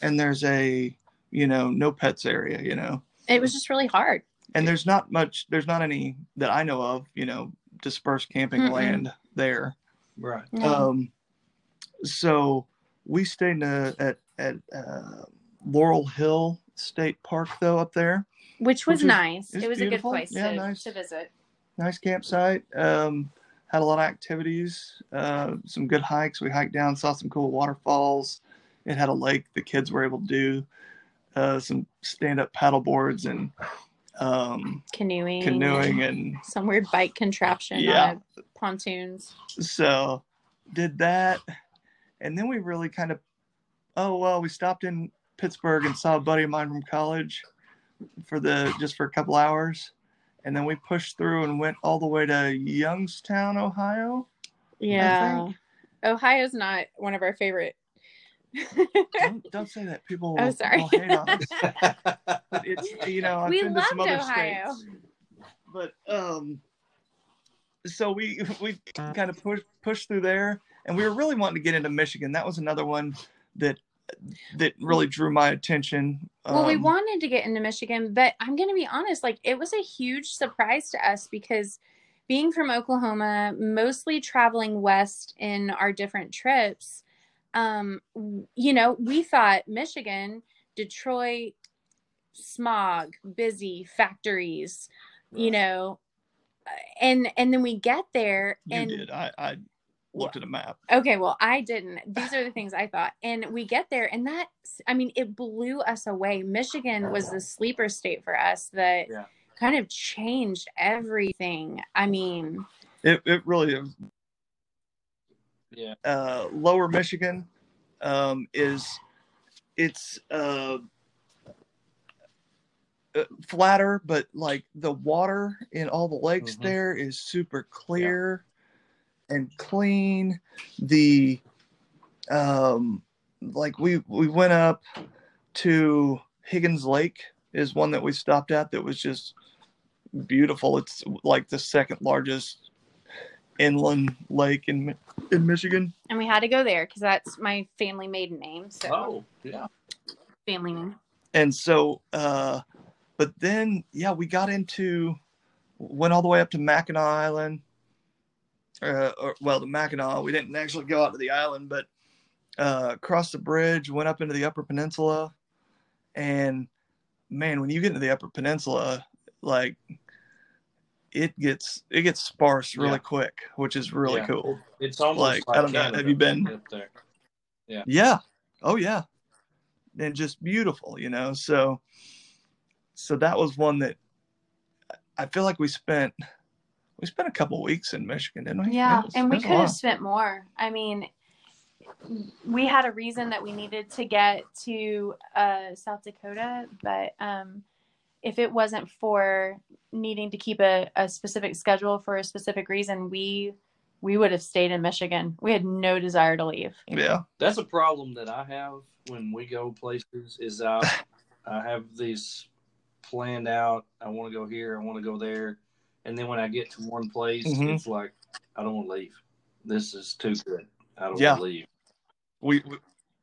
and there's a, you know, no pets area, you know. it was just really hard. and there's not much there's not any that i know of you know dispersed camping Mm-mm. land there Right. Um so we stayed in a, at at uh, laurel hill state park though up there which was which nice. It was a good place Yeah, to, nice. to visit. nice campsite um had a lot of activities uh some good hikes we hiked down saw some cool waterfalls it had a lake the kids were able to do uh some stand-up paddle boards and um Canoeing, canoeing and and some weird bike contraption Yeah. Pontoons. so did that and then we really kind of oh well we stopped in pittsburgh and saw a buddy of mine from college for the just for a couple hours and then we pushed through and went all the way to youngstown ohio Yeah, Ohio's not one of our favorite. don't, don't say that people Oh, will- sorry. will hate on us but it's you know i've We been to some loved other Ohio. states but um so we we kind of pushed pushed through there and we were really wanting to get into michigan. That was another one that that really drew my attention Well, we Um, wanted to get into Michigan, but I'm going to be honest, like it was a huge surprise to us because being from Oklahoma, mostly traveling west in our different trips, um, you know, we thought Michigan, Detroit, smog, busy factories, you know, uh, and and then we get there you and did i i looked at a map Okay, well, I didn't. These are the things I thought. And we get there, and that, I mean, it blew us away. Michigan was the sleeper state for us that Yeah. kind of changed everything. I mean, it, it really is Yeah. uh, lower Michigan um, is it's uh, flatter, but like the water in all the lakes Mhm. there is super clear and clean. The um, like we we went up to Higgins Lake is one that we stopped at that was just beautiful. It's like the second largest inland lake in in Michigan. and we had to go there because that's my family maiden name. So, Oh, yeah. family name. and so uh but then yeah we got into went all the way up to mackinac island uh or, well to mackinac we didn't actually go out to the island but uh crossed the bridge went up into the upper peninsula and man when you get into the upper peninsula like it gets it gets sparse really Yeah. quick which is really Yeah. cool It's almost Like, like, I don't know, have you been- up there? Yeah. Yeah. Oh yeah. And just beautiful, you know. So so that was one that I feel like we spent we spent a couple weeks in Michigan, didn't we? Yeah, was- and we could have spent more. I mean, we had a reason that we needed to get to uh, South Dakota, but um, if it wasn't for needing to keep a, a specific schedule for a specific reason, we we would have stayed in Michigan. We had no desire to leave. Yeah. That's a problem that I have when we go places. Is I I have these planned out. I want to go here. I want to go there, and then when I get to one place, Mhm. it's like I don't want to leave. This is too good. I don't Yeah. want to leave. we we-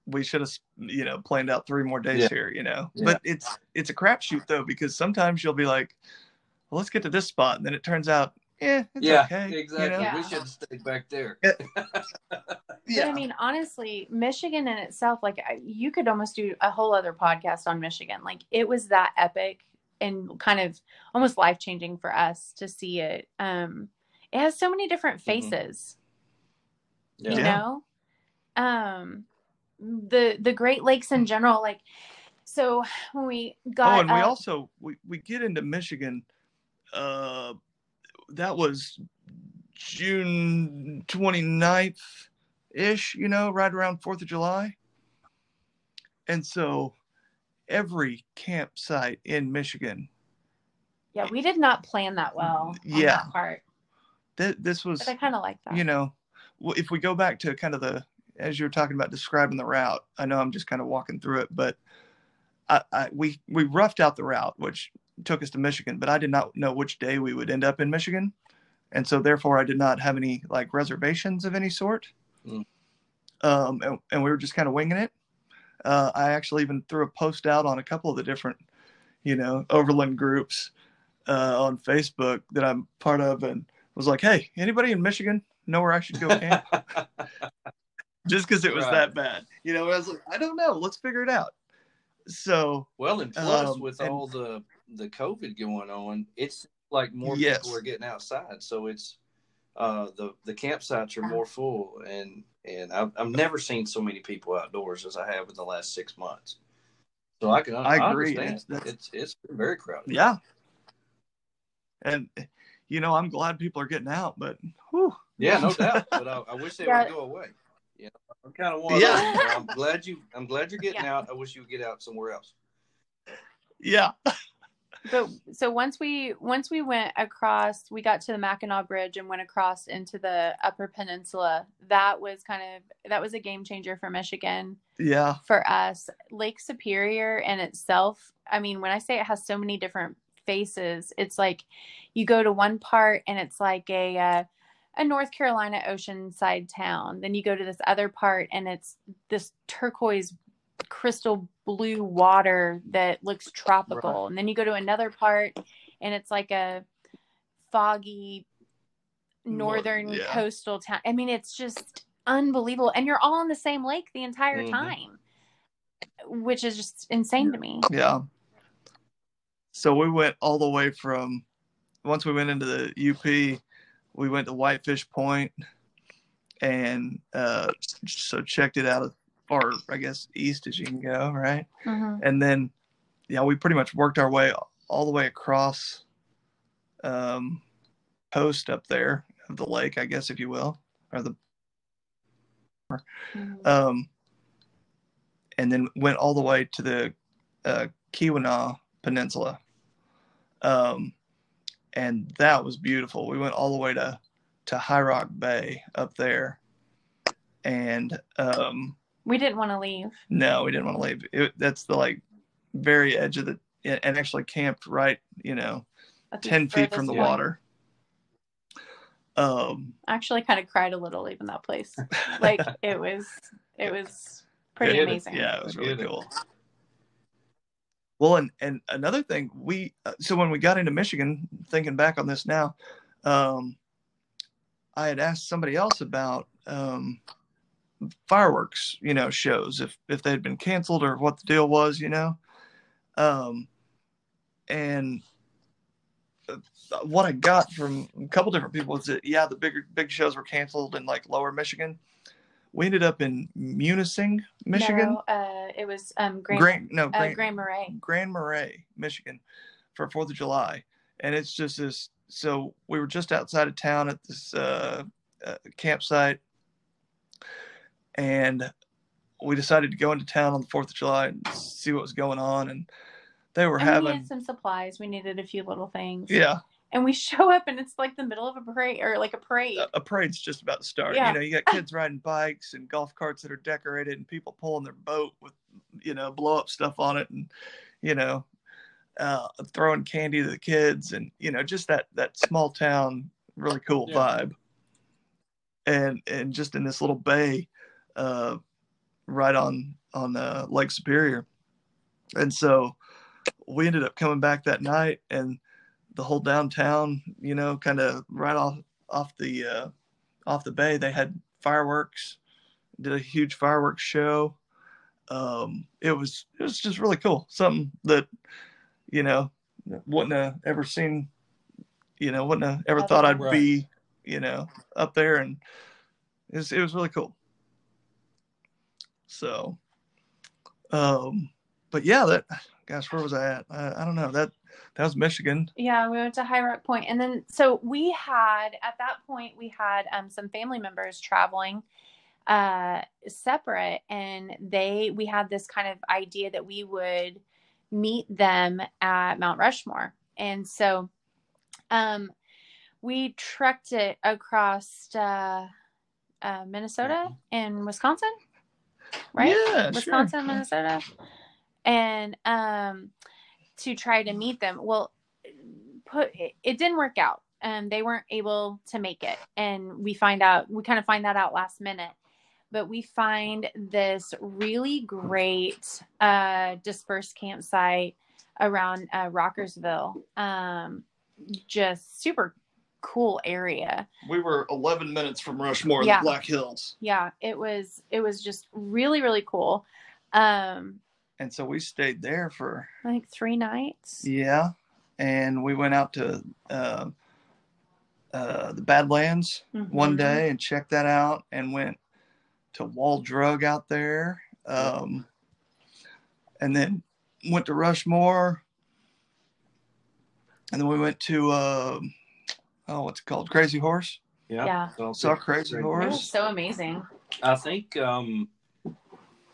we should have you know planned out three more days Yeah. here you know Yeah. but it's it's a crapshoot though because sometimes you'll be like well, let's get to this spot and then it turns out yeah it's yeah, okay you exactly. know? Yeah. We should stay back there. But yeah I mean, honestly, Michigan in itself, like you could almost do a whole other podcast on Michigan. Like it was that epic and kind of almost life changing for us to see it. Um, it has so many different Mhm. faces, Yeah. you know. Um, the the Great Lakes in general, like so when we got oh and we up- also we, we get into michigan uh that was june 29th ish you know right around fourth of july and so every campsite in michigan yeah, we did not plan that well. on Yeah. that part, th- this was but I kind of like that. you know if we go back to kind of the as you were talking about describing the route i know i'm just kind of walking through it but I, I we we roughed out the route which took us to michigan but i did not know which day we would end up in michigan and so therefore i did not have any like reservations of any sort Mm. um and, and we were just kind of winging it uh i actually even threw a post out on a couple of the different you know overland groups uh on facebook that i'm part of and was like hey anybody in michigan know where i should go camp just because it was Right. that bad. You know, I was like, I don't know. Let's figure it out. So Well, and plus Um, with and- all the the COVID going on, it's like more Yes. people are getting outside, so it's uh, the the campsites are more full, and and I've, I've never seen so many people outdoors as I have in the last six months. So I can I agree. understand. It's- It's it's very crowded. yeah, and you know, I'm glad people are getting out, but whew, Yeah, no doubt. But I, I wish they Yeah. would go away. You know, I'm kind of one. Yeah. Of those, you know, I'm glad you. I'm glad you're getting Yeah. out. I wish you would get out somewhere else. yeah, but so once we once we went across we got to the mackinac bridge and went across into the upper peninsula. That was kind of that was a game changer for michigan. Yeah, for us lake superior in itself i mean when i say it has so many different faces it's like you go to one part and it's like a uh, a north carolina oceanside town. Then you go to this other part and it's this turquoise crystal blue water that looks tropical and then you go to another part and it's like a foggy Nor- northern yeah. coastal town i mean it's just unbelievable and you're all on the same lake the entire Mhm. time which is just insane to me yeah. So we went all the way from once we went into the UP, we went to Whitefish Point, and uh, so checked it out as far, I guess, east as you can go, right? Mhm. and then yeah we pretty much worked our way all the way across um coast up there of the lake i guess if you will or the Mhm. um and then went all the way to the uh Keweenaw peninsula um and that was beautiful we went all the way to to high rock bay up there and um we didn't want to leave No, we didn't want to leave. It, that's the like very edge of the and actually camped right, you know, at the ten feet from the point. water. Um, I actually kind of cried a little leaving that place like it was it was pretty It- amazing yeah, it was really Good. cool. Well, and and another thing, we uh, so when we got into Michigan, thinking back on this now, um, I had asked somebody else about um, fireworks, you know, shows if if they had been canceled or what the deal was, you know, um, and uh, what I got from a couple different people is that yeah, the bigger big shows were canceled in like Lower Michigan. We ended up in Munising, Michigan. no, uh, it was um grand Grand, no, uh, Grand, grand marais Grand Marais, Michigan, for Fourth of July, and it's just this. So we were just outside of town at this uh, uh, campsite, and we decided to go into town on the Fourth of July and see what was going on. And they were and we having needed some supplies. We needed a few little things. yeah And we show up and it's like the middle of a parade or like a parade. a, a parade's just about to start. Yeah. You know, you got kids riding bikes and golf carts that are decorated, and people pulling their boat with, you know, blow up stuff on it, and you know, uh, throwing candy to the kids, and you know, just that that small town, really cool Yeah. vibe. And and just in this little bay, uh, right on on uh, Lake Superior, and so we ended up coming back that night and the whole downtown, you know, kind of right off off the uh, off the bay. They had fireworks, did a huge fireworks show. Um, it was it was just really cool. Something that you know wouldn't have ever seen. You know, wouldn't have ever thought I'd Right. be you know up there, and it was it was really cool. So, um, but yeah, that gosh, where was I at? I, I don't know. That that was Michigan. Yeah, we went to High Rock Point, and then so we had at that point we had um, some family members traveling uh, separate, and they we had this kind of idea that we would meet them at Mount Rushmore, and so um, we trekked it across uh, uh, Minnesota and Wisconsin, right? Yeah, Wisconsin, sure. Minnesota, and um, to try to meet them. Well, put it, it didn't work out, and they weren't able to make it. And we find out we kind of find that out last minute. But we find this really great uh, dispersed campsite around uh, Rockerville. Um, just super cool area. We were 11 minutes from Rushmore, Yeah. the Black Hills, Yeah, it was it was just really really cool. Um, and so we stayed there for I think three nights. yeah, and we went out to uh, uh, the Badlands one Mhm. day and checked that out, and went to Wall Drug out there, um, and then went to Rushmore, and then we went to um oh, what's it called? Crazy Horse. Yeah. Yeah. So- Saw Crazy It Horse. was so amazing. I think um,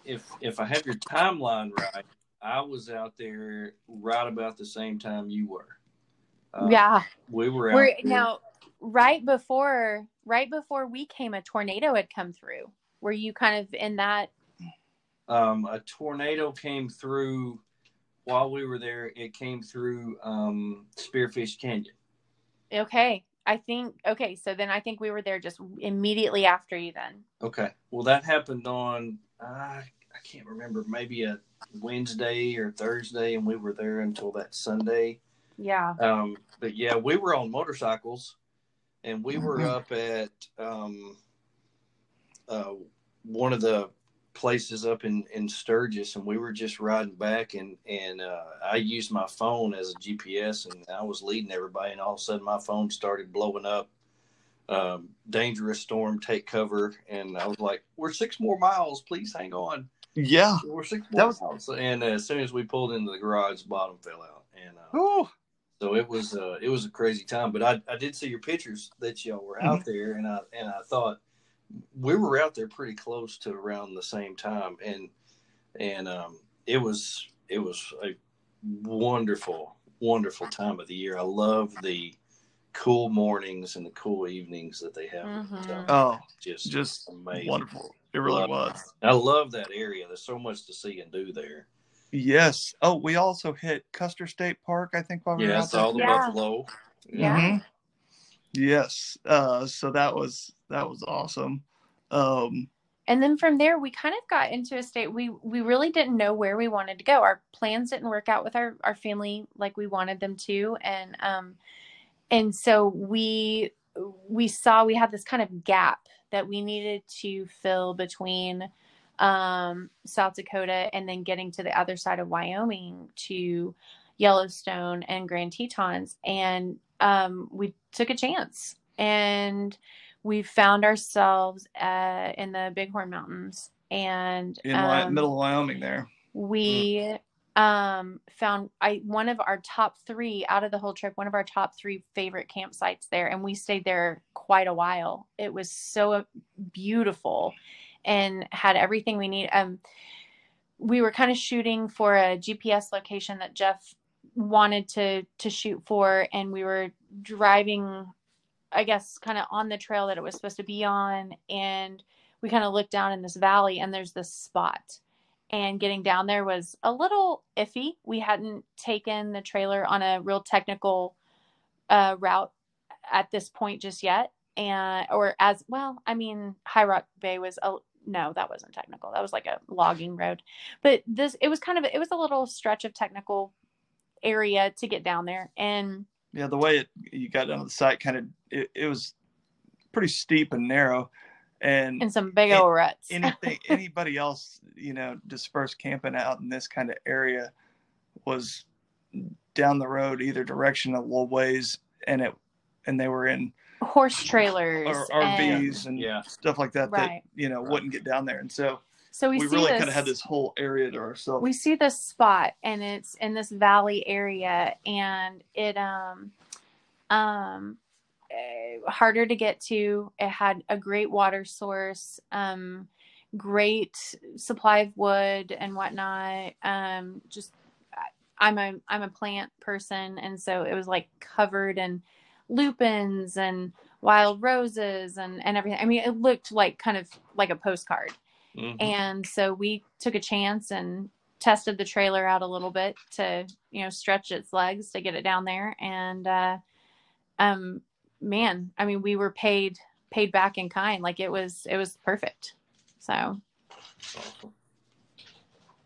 if if I have your timeline right, I was out there right about the same time you were. Uh, yeah. we were out We're there- now right before right before we came a tornado had come through. Were you kind of in that um, a tornado came through while we were there. It came through um, Spearfish Canyon. Okay. I think okay, so then I think we were there just immediately after you then. Okay. Well, that happened on uh, I can't remember, maybe a Wednesday or Thursday, and we were there until that Sunday. Yeah. Um, but yeah, we were on motorcycles, and we were Mhm. up at um, uh, one of the places up in, in Sturgis, and we were just riding back, and and uh, I used my phone as a GPS, and I was leading everybody, and all of a sudden my phone started blowing up. Um, dangerous storm, take cover, and I was like, "We're six more miles, please hang on." Yeah. We're six That was- miles, and uh, as soon as we pulled into the garage, the bottom fell out, and uh, Ooh. so it was uh, it was a crazy time. But I, I did see your pictures that y'all were out Mm-hmm. there, and I and I thought we were out there pretty close to around the same time, and and um, it was it was a wonderful wonderful time of the year. I love the cool mornings and the cool evenings that they have. Mhm. Oh, just just amazing. wonderful. It really Love was. I love that area. There's so much to see and do there. Yes. Oh, we also hit Custer State Park, I think, while we were Yeah, I out there. saw the Yeah. buffalo. Yeah. Mhm. Yes. Uh, so that was that was awesome. Um, and then from there we kind of got into a state we we really didn't know where we wanted to go. Our plans didn't work out with our our family like we wanted them to. And um and so we we saw we had this kind of gap that we needed to fill between um South Dakota and then getting to the other side of Wyoming to Yellowstone and Grand Tetons. And um we took a chance. And we found ourselves uh, in the Bighorn Mountains, and in um, middle of Wyoming there. we um, found I one of our top three out of the whole trip. One of our top three favorite campsites there, and we stayed there quite a while. It was so beautiful, and had everything we need. Um, we were kind of shooting for a GPS location that Jeff wanted to to shoot for, and we were driving, I guess, kind of on the trail that it was supposed to be on, and we kind of looked down in this valley, and there's this spot. And getting down there was a little iffy. We hadn't taken the trailer on a real technical uh, route at this point just yet and or as well i mean high rock bay was a no that wasn't technical that was like a logging road but this it was kind of it was a little stretch of technical area to get down there and yeah the way it you got down to the site kind of it, it was pretty steep and narrow and in some big old ruts anything anybody else you know dispersed camping out in this kind of area was down the road either direction a little ways and it and they were in horse trailers or RVs and, and Yeah. stuff like that that you know wouldn't get down there and so so we, we, see really this, kind of had this whole area to ourselves. We see this spot and it's in this valley area and it um um eh, harder to get to. It had a great water source um great supply of wood and whatnot um just i'm a i'm a plant person and so it was like covered in lupins and wild roses and and everything. I mean it looked like kind of like a postcard Mhm. and so we took a chance and tested the trailer out a little bit to you know stretch its legs to get it down there. And uh um man i mean we were paid paid back in kind. Like it was it was perfect. So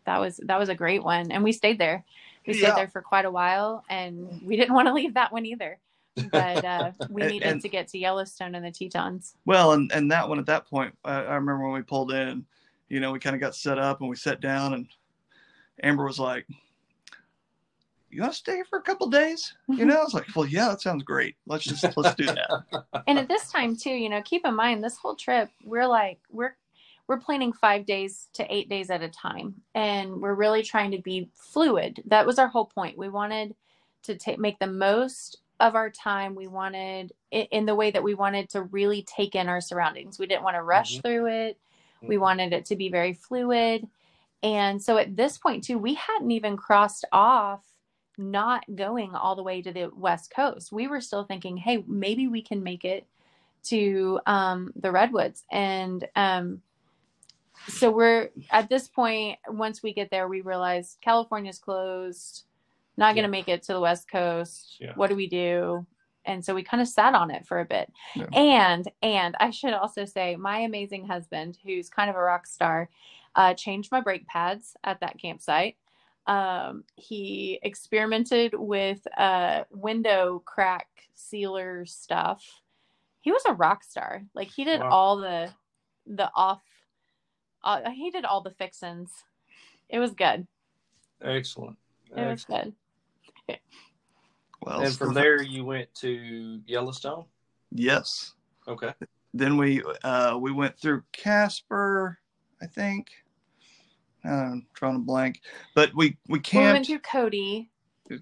that was that was a great one. And we stayed there. We stayed Yeah. there for quite a while and we didn't want to leave that one either but uh we And- needed and- to get to yellowstone and the tetons Well, and, and that one at that point, I, I remember when we pulled in, you know, we kind of got set up and we sat down, and Amber was like, "You want to stay here for a couple days?" You know, I was like, "Well, yeah, that sounds great. Let's just let's do that." and at this time too you know keep in mind this whole trip we're like we're we're planning five days to eight days at a time and we're really trying to be fluid that was our whole point we wanted to take make the most of our time we wanted in the way that we wanted to really take in our surroundings. We didn't want to rush Mhm. through it. We Mhm. wanted it to be very fluid. And so at this point too we hadn't even crossed off not going all the way to the west coast. We were still thinking hey maybe we can make it to um, the redwoods. And um, so we're at this point once we get there we realize california's closed not going to make it to the west coast. What do we do? And so we kind of sat on it for a bit. Yeah. and and i should also say my amazing husband who's kind of a rock star uh, changed my brake pads at that campsite. Um, he experimented with uh, window crack sealer stuff. He was a rock star. Like he did Wow. all the the off uh, he did all the fixins it was good. Excellent. it was Excellent. good Well, And from there, you went to Yellowstone. yes. Okay. Then we uh, we went through Casper, I think. Uh, I'm drawing a blank, but we we camped. we went camped. through cody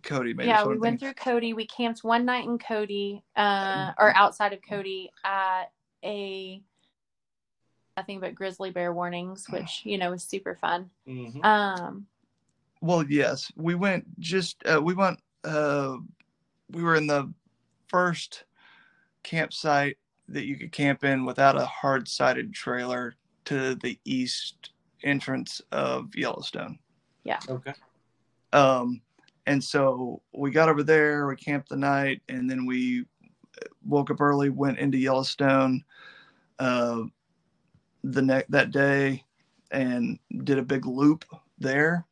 Cody maybe. yeah we went through cody we camped one night in cody uh or outside of cody at a nothing but grizzly bear warnings which you know was super fun hmm um Well, yes, we went just uh, we went uh, we were in the first campsite that you could camp in without a hard sided trailer to the east entrance of Yellowstone. Yeah. Okay. Um, and so we got over there, we camped the night, and then we woke up early, went into Yellowstone uh, the next that day, and did a big loop there.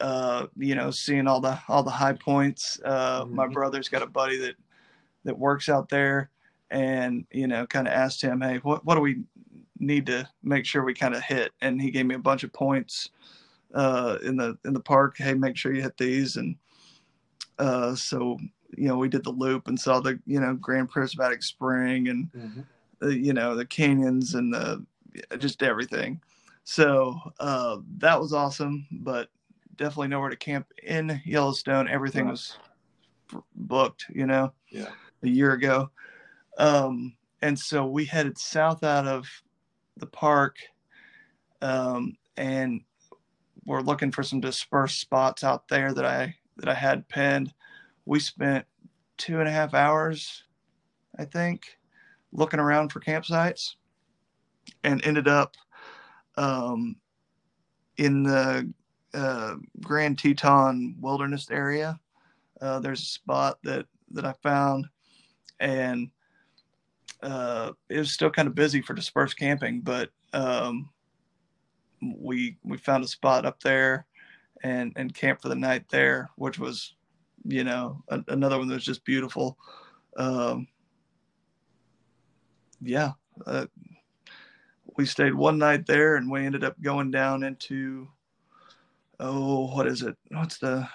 Uh, you know, seeing all the all the high points. Uh, My Mhm. brother's got a buddy that that works out there, and you know, kind of asked him, "Hey, what what do we need to make sure we kind of hit?" And he gave me a bunch of points uh, in the in the park. Hey, make sure you hit these, and uh, so you know we did the loop and saw the you know Grand Prismatic Spring and hmm uh, you know the canyons and the just everything. So uh, that was awesome, but definitely nowhere to camp in Yellowstone. Everything Right. was booked, you know, Yeah. a year ago. Um, and so we headed south out of the park, um, and were looking for some dispersed spots out there that I that I had pinned. We spent two and a half hours, I think, looking around for campsites, and ended up um, in the uh, Grand Teton Wilderness area. Uh, there's a spot that that I found, and uh, it was still kind of busy for dispersed camping, but um, we we found a spot up there and and camped for the night there, which was, you know, a, another one that was just beautiful. Um, yeah, uh, we stayed one night there, and we ended up going down into, oh, what is it? What's the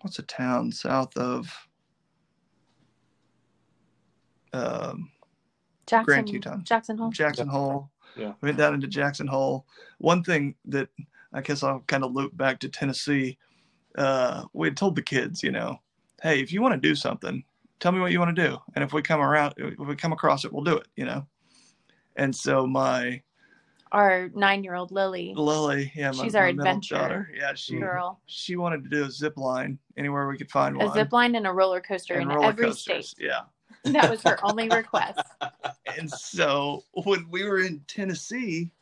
what's a town south of um, Jackson, Grand Teton. Jackson Hole. Jackson Hole. Yeah. We went down into Jackson Hole. One thing that I guess I'll kind of loop back to Tennessee. Uh, we had told the kids, you know, hey, if you want to do something, tell me what you want to do, and if we come around, if we come across it, we'll do it, you know. And so my Our nine-year-old Lily Lily, yeah, my, She's our adventure daughter, yeah, she girl, she wanted to do a zip line anywhere we could find a one. A zip line and a roller coaster and in roller every coasters, state. yeah. That was her only request. and so when we were in Tennessee,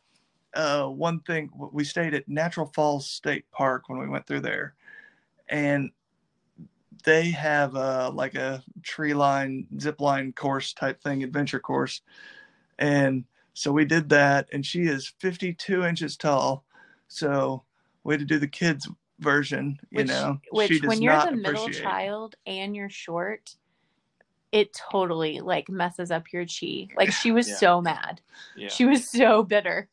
uh, one thing we stayed at Natural Falls State Park when we went through there, and they have uh, like a tree line, zip line course type thing, adventure course, and so we did that. And she is 52 inches tall, so we had to do the kids version. You Which, know, which She does when you're not the middle appreciate- child and you're short, it totally like messes up your chi. Like she was Yeah. so mad. Yeah. She was so bitter.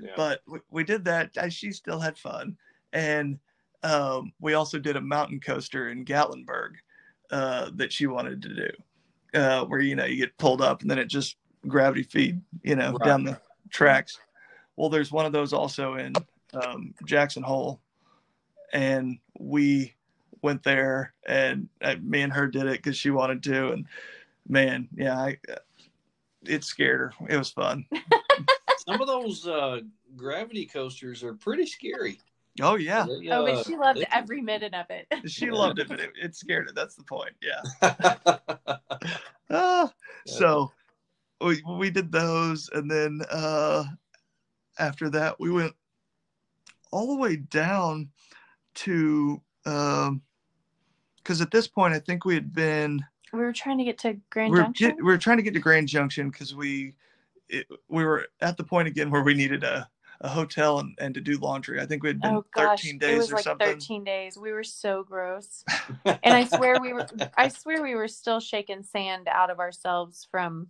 yeah. but we, we did that. She still had fun, and um, we also did a mountain coaster in Gatlinburg uh, that she wanted to do, uh, where you know you get pulled up and then it just gravity feed, you know, Right. down the tracks. Well, there's one of those also in um, Jackson Hole, and we went there, and uh, me and her did it because she wanted to, and man, yeah, I, uh, it scared her. It was fun. Some of those uh, gravity coasters are pretty scary. Oh yeah. They, oh, uh, but she loved they can- every minute of it. she Yeah. loved it, but it, it scared her. That's the point. Yeah. Ah, so we we did those, and then uh, after that, we went all the way down to because at this point, I think we had been We were trying to get to Grand we were, Junction. we were trying to get to Grand Junction because we it, we were at the point again where we needed a, a hotel and, and to do laundry. I think we had been Oh gosh, 13 it days was or like something. 13 days. We were so gross. and I swear we were I swear we were still shaking sand out of ourselves from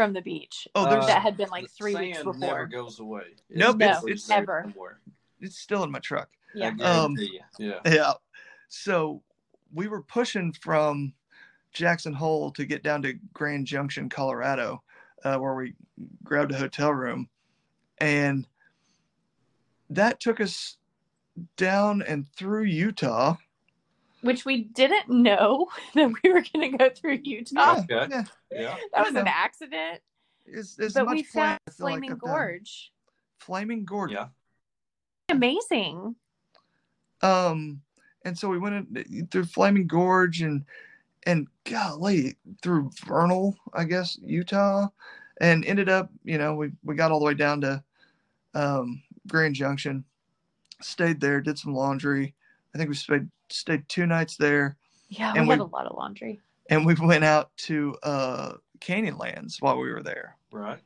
from the beach. Oh, there's that had been like the 3 weeks sand before. Never goes away. Nope, No, always it's- there ever. somewhere. it's still in my truck. Yeah. Um. Yeah. Yeah. So we were pushing from Jackson Hole to get down to Grand Junction, Colorado, uh, where we grabbed a hotel room. And that took us down and through Utah. Which we didn't know that we were going to go through Utah. Yeah, yeah. Yeah. That was an accident. It's, it's but much we found I feel like Flaming Gorge. Flaming Gorge. Yeah. Amazing. Um, and so we went in, through Flaming Gorge and and golly through Vernal, I guess Utah, and ended up, you know, we we got all the way down to um, Grand Junction, stayed there, did some laundry. I think we stayed stayed two nights there, Yeah, we And had we- a lot of laundry. and we went out to uh, Canyonlands while we were there, Right.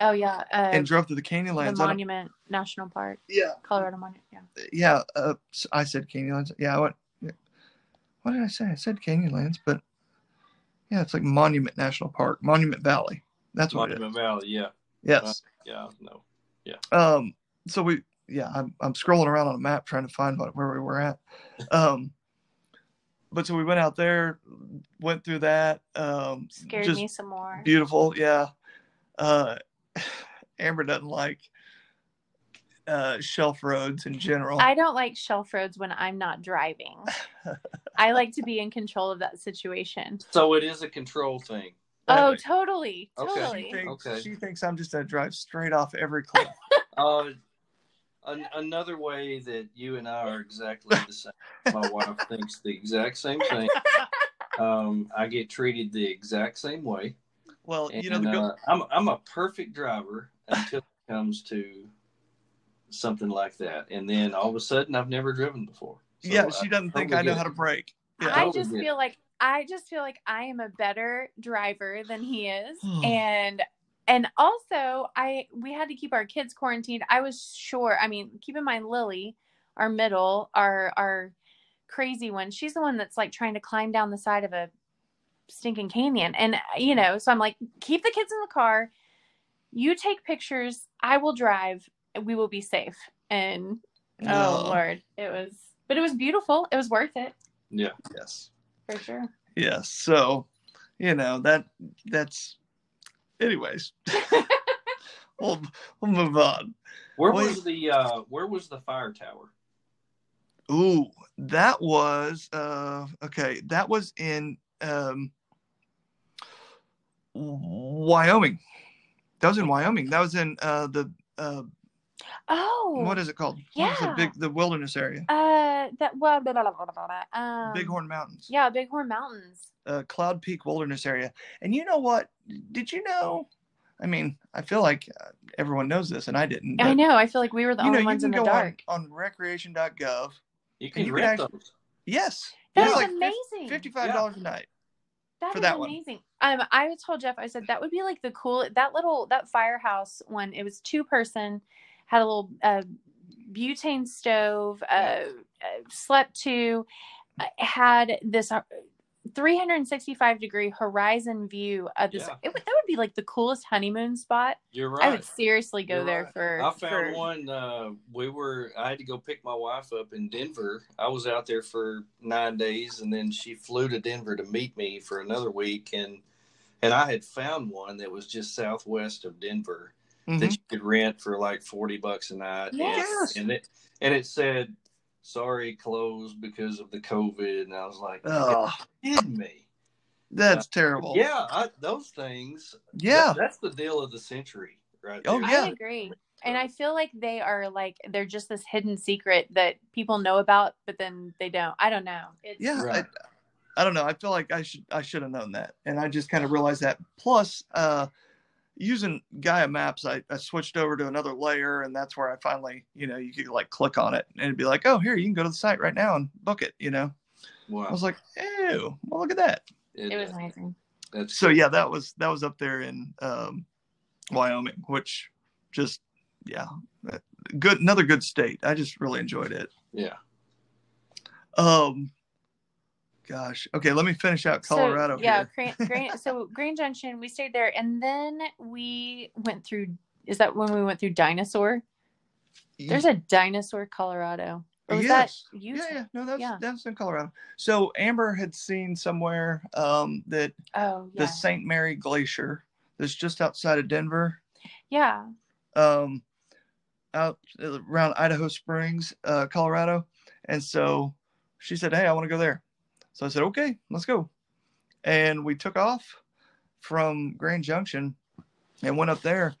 Oh yeah, uh, and drove through the the Canyonlands. I don't- Monument National Park, yeah, Colorado Monument. Yeah. yeah. Uh, s- I said Canyonlands. Yeah, I went. yeah. What did I say? I said Canyonlands, but yeah, it's like Monument National Park, Monument Valley. That's what Monument it is. Valley. Yeah. Yes. Yeah. No. Yeah. Um. So we, yeah, I'm I'm scrolling around on a map trying to find what, where we were at. Um. But so we went out there, went through that. Um, Scared just me some more. beautiful. Yeah. Uh, Amber doesn't like uh, shelf roads in general. I don't like shelf roads when I'm not driving. I like to be in control of that situation. So it is a control thing. Oh, Okay. totally, Okay. totally. She thinks, Okay. she thinks I'm just gonna drive straight off every cliff. Uh, an, another way that you and I are exactly the same. My wife thinks the exact same thing. Um, I get treated the exact same way. Well, And, you know, the go- uh, I'm I'm a perfect driver until it comes to something like that, and then all of a sudden I've never driven before. So yeah, she doesn't think totally I know how to brake. Yeah. I just feel like I just feel like I am a better driver than he is, and and also I we had to keep our kids quarantined. I was sure. I mean, keep in mind Lily, our middle, our our crazy one. She's the one that's like trying to climb down the side of a stinking canyon, and you know, so I'm like, keep the kids in the car. You take pictures. I will drive. We will be safe. And oh No. lord, it was, but it was beautiful. It was worth it Yeah. Yes. for sure. Yes. So, you know that that's. Anyways, we'll we'll move on. Where Wait. was the uh, Where was the fire tower? Ooh, that was uh okay. That was in um Wyoming. That was in Wyoming. That was in uh the uh Oh, what is it called? What is the big the wilderness area? Uh, that well, blah, blah, blah, blah, blah, blah. Um, Bighorn Mountains. Yeah, Bighorn Mountains. Uh Cloud Peak Wilderness area. And you know what? Did you know? I mean, I feel like uh, everyone knows this and I didn't. I know. I feel like we were the You know, only ones in the go on, dark. on recreation.gov. You can you could rent actually- those. Yes. That's like amazing. Fifty-five dollars a night. That for is that one. amazing. Um, I told Jeff, I said that would be like the cool that little that firehouse one. It was two person, had a little uh, butane stove, uh, uh, slept two, uh, had this uh, 365 degree horizon view of this. Yeah. It would, that would be like the coolest honeymoon spot. You're right. I would seriously go You're there right. for. I found for- one. Uh, we were. I had to go pick my wife up in Denver. I was out there for nine days, and then she flew to Denver to meet me for another week. And and I had found one that was just southwest of Denver Mhm. that you could rent for like forty bucks a night. And- Yes. And, it and it said, "Sorry, closed because of the COVID." And I was like, Oh, "You kidding me?" that's terrible. Yeah, I, those things. Yeah. that- that's the deal of the century, right? Oh, yeah. I agree. And I feel like they are like they're just this hidden secret that people know about, but then they don't. I don't know. It's, yeah Right. I, I don't know i feel like i should i should have known that and i just kind of realized that plus uh using gaia maps I, I switched over to another layer and that's where i finally you know you could like click on it and it'd be like oh here you can go to the site right now and book it you know? I was like ew well look at that. It was amazing. That's so yeah that was that was up there in um wyoming which just yeah good another good state. I just really enjoyed it. Yeah. um gosh okay let me finish out colorado So, yeah, here. Grand, Grand, so Grand Junction, we stayed there, and then we went through. Is that when we went through Dinosaur? There's a Dinosaur, Colorado. Or was Yes. that Utah? Yeah, yeah, no, that's Yeah. that's in Colorado. So Amber had seen somewhere um, that Oh, the. St. Mary Glacier that's just outside of Denver, Yeah. um, out around Idaho Springs, uh, Colorado, and so she said, "Hey, I want to go there." So I said, "Okay, let's go," and we took off from Grand Junction and went up there,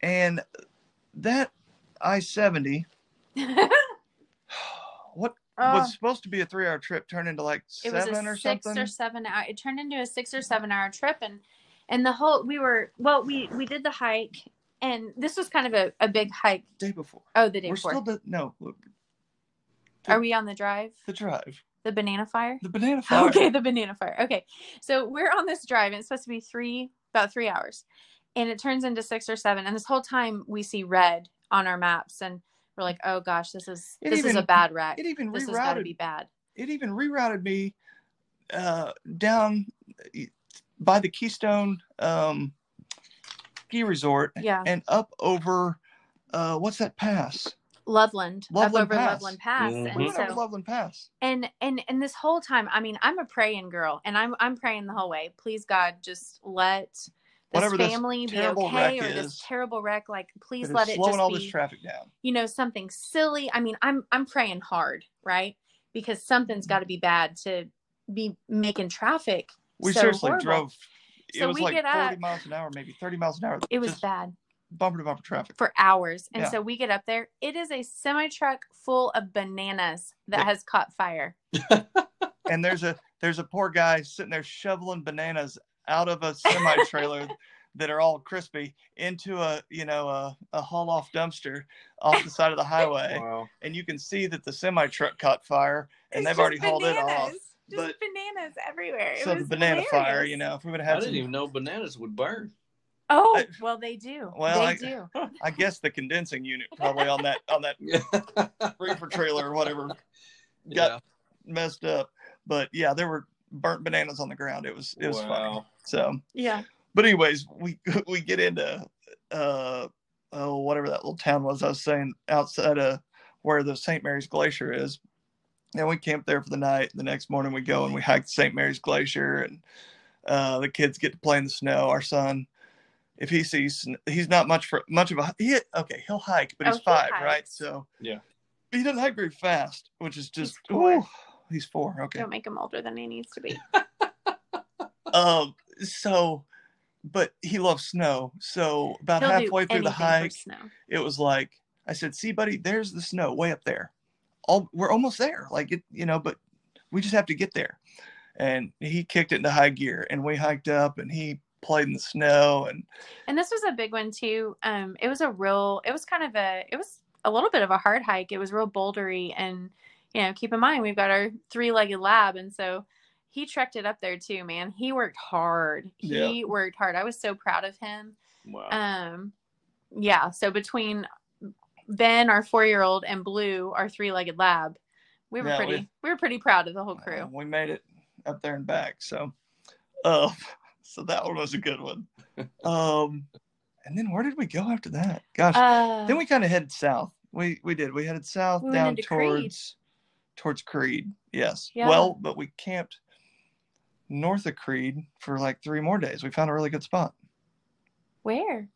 and that I seventy. What Oh, was supposed to be a three hour trip turned into like it was seven a or six something. or seven hour. It turned into a six or seven hour trip, and and the whole we were well, we we did the hike, and this was kind of a, a big hike. day before. Oh, the day We're before. still the no Are we on the drive? the drive, The banana fire? the banana fire. Okay, the banana fire. Okay. So we're on this drive and it's supposed to be three about three hours. And it turns into six or seven. And this whole time we see red on our maps and we're like, oh gosh, this is It this is even- a bad wreck. It even This has got to rerouted. be bad. It even rerouted me uh, down by the Keystone um, ski resort Yeah. and up over uh, what's that pass? Loveland. Loveland up over Pass. Loveland Pass. Mhm. And went over so Loveland Pass. and and and this whole time, I mean, I'm a praying girl and I'm I'm praying the whole way. Please God, just let this Whatever this family be terrible okay wreck or this is, terrible wreck. Like please let it slowing just all be this traffic down. you know something silly i mean i'm i'm praying hard right because something's got to be bad to be making traffic We so seriously horrible. drove. It So was we like get 40 out- miles an hour, maybe 30 miles an hour. it was just bad bumper to bumper traffic. for hours. And Yeah. so we get up there. It is a semi truck full of bananas that Yeah. has caught fire. and there's a there's a poor guy sitting there shoveling bananas out of a semi trailer that are all crispy into a you know a, a haul off dumpster off the side of the highway Wow. and you can see that the semi truck caught fire and It's they've already just hauled it off. Just but- bananas everywhere. It so the was banana fire you know if we would have had didn't some even know bananas would burn. Oh, I- well, they do. Well, they I- do. i guess the condensing unit probably on that on that Yeah. reefer trailer or whatever yeah. got messed up but yeah there were burnt bananas on the ground it was it was funny so Yeah. but anyways, we we get into uh oh whatever that little town was I was saying outside of where the St. Mary's Glacier is. And we camped there for the night. The next morning we go and we hike St. Mary's Glacier and uh the kids get to play in the snow. Our son if he sees he's not much for much of a he okay, he'll hike, but Oh, he's he five, right? So Yeah. He doesn't hike very fast, which is just He's four. ooh, he's four. Okay. Don't make him older than he needs to be. Um so but he loves snow. So about He'll halfway through the hike, it was like I said, "See, buddy, there's the snow way up there. All we're almost there. Like it, you know, but we just have to get there." And he kicked it into high gear, and we hiked up, and he played in the snow, and And this was a big one too. Um, it was a real. It was kind of a. It was a little bit of a hard hike. It was real bouldery, and you know, keep in mind we've got our three-legged lab, and so he trekked it up there too. Man, he worked hard. Yeah. He worked hard. I was so proud of him. Wow. Um, yeah. So between Ben, our four-year-old, and Blue, our three-legged lab, we were Yeah, pretty. we- We, were pretty proud of the whole uh, crew. we made it up there and back. So, uh, so that one was a good one. Um, and then where did we go after that? Gosh, Uh, then we kind of headed south. We we did. We headed south We down into Creede. towards towards Creede. Yes. Yeah. Well, but we camped north of Creede for like three more days. We found a really good spot. where?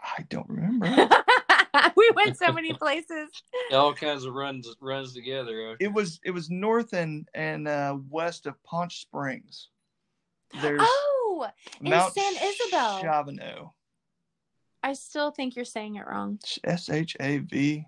I don't remember. we went so many places. All kinds of runs runs together. it was it was north and and uh, west of Poncha Springs. There's Oh, in Mount San Isabel. Shavano. I still think you're saying it wrong. S H A V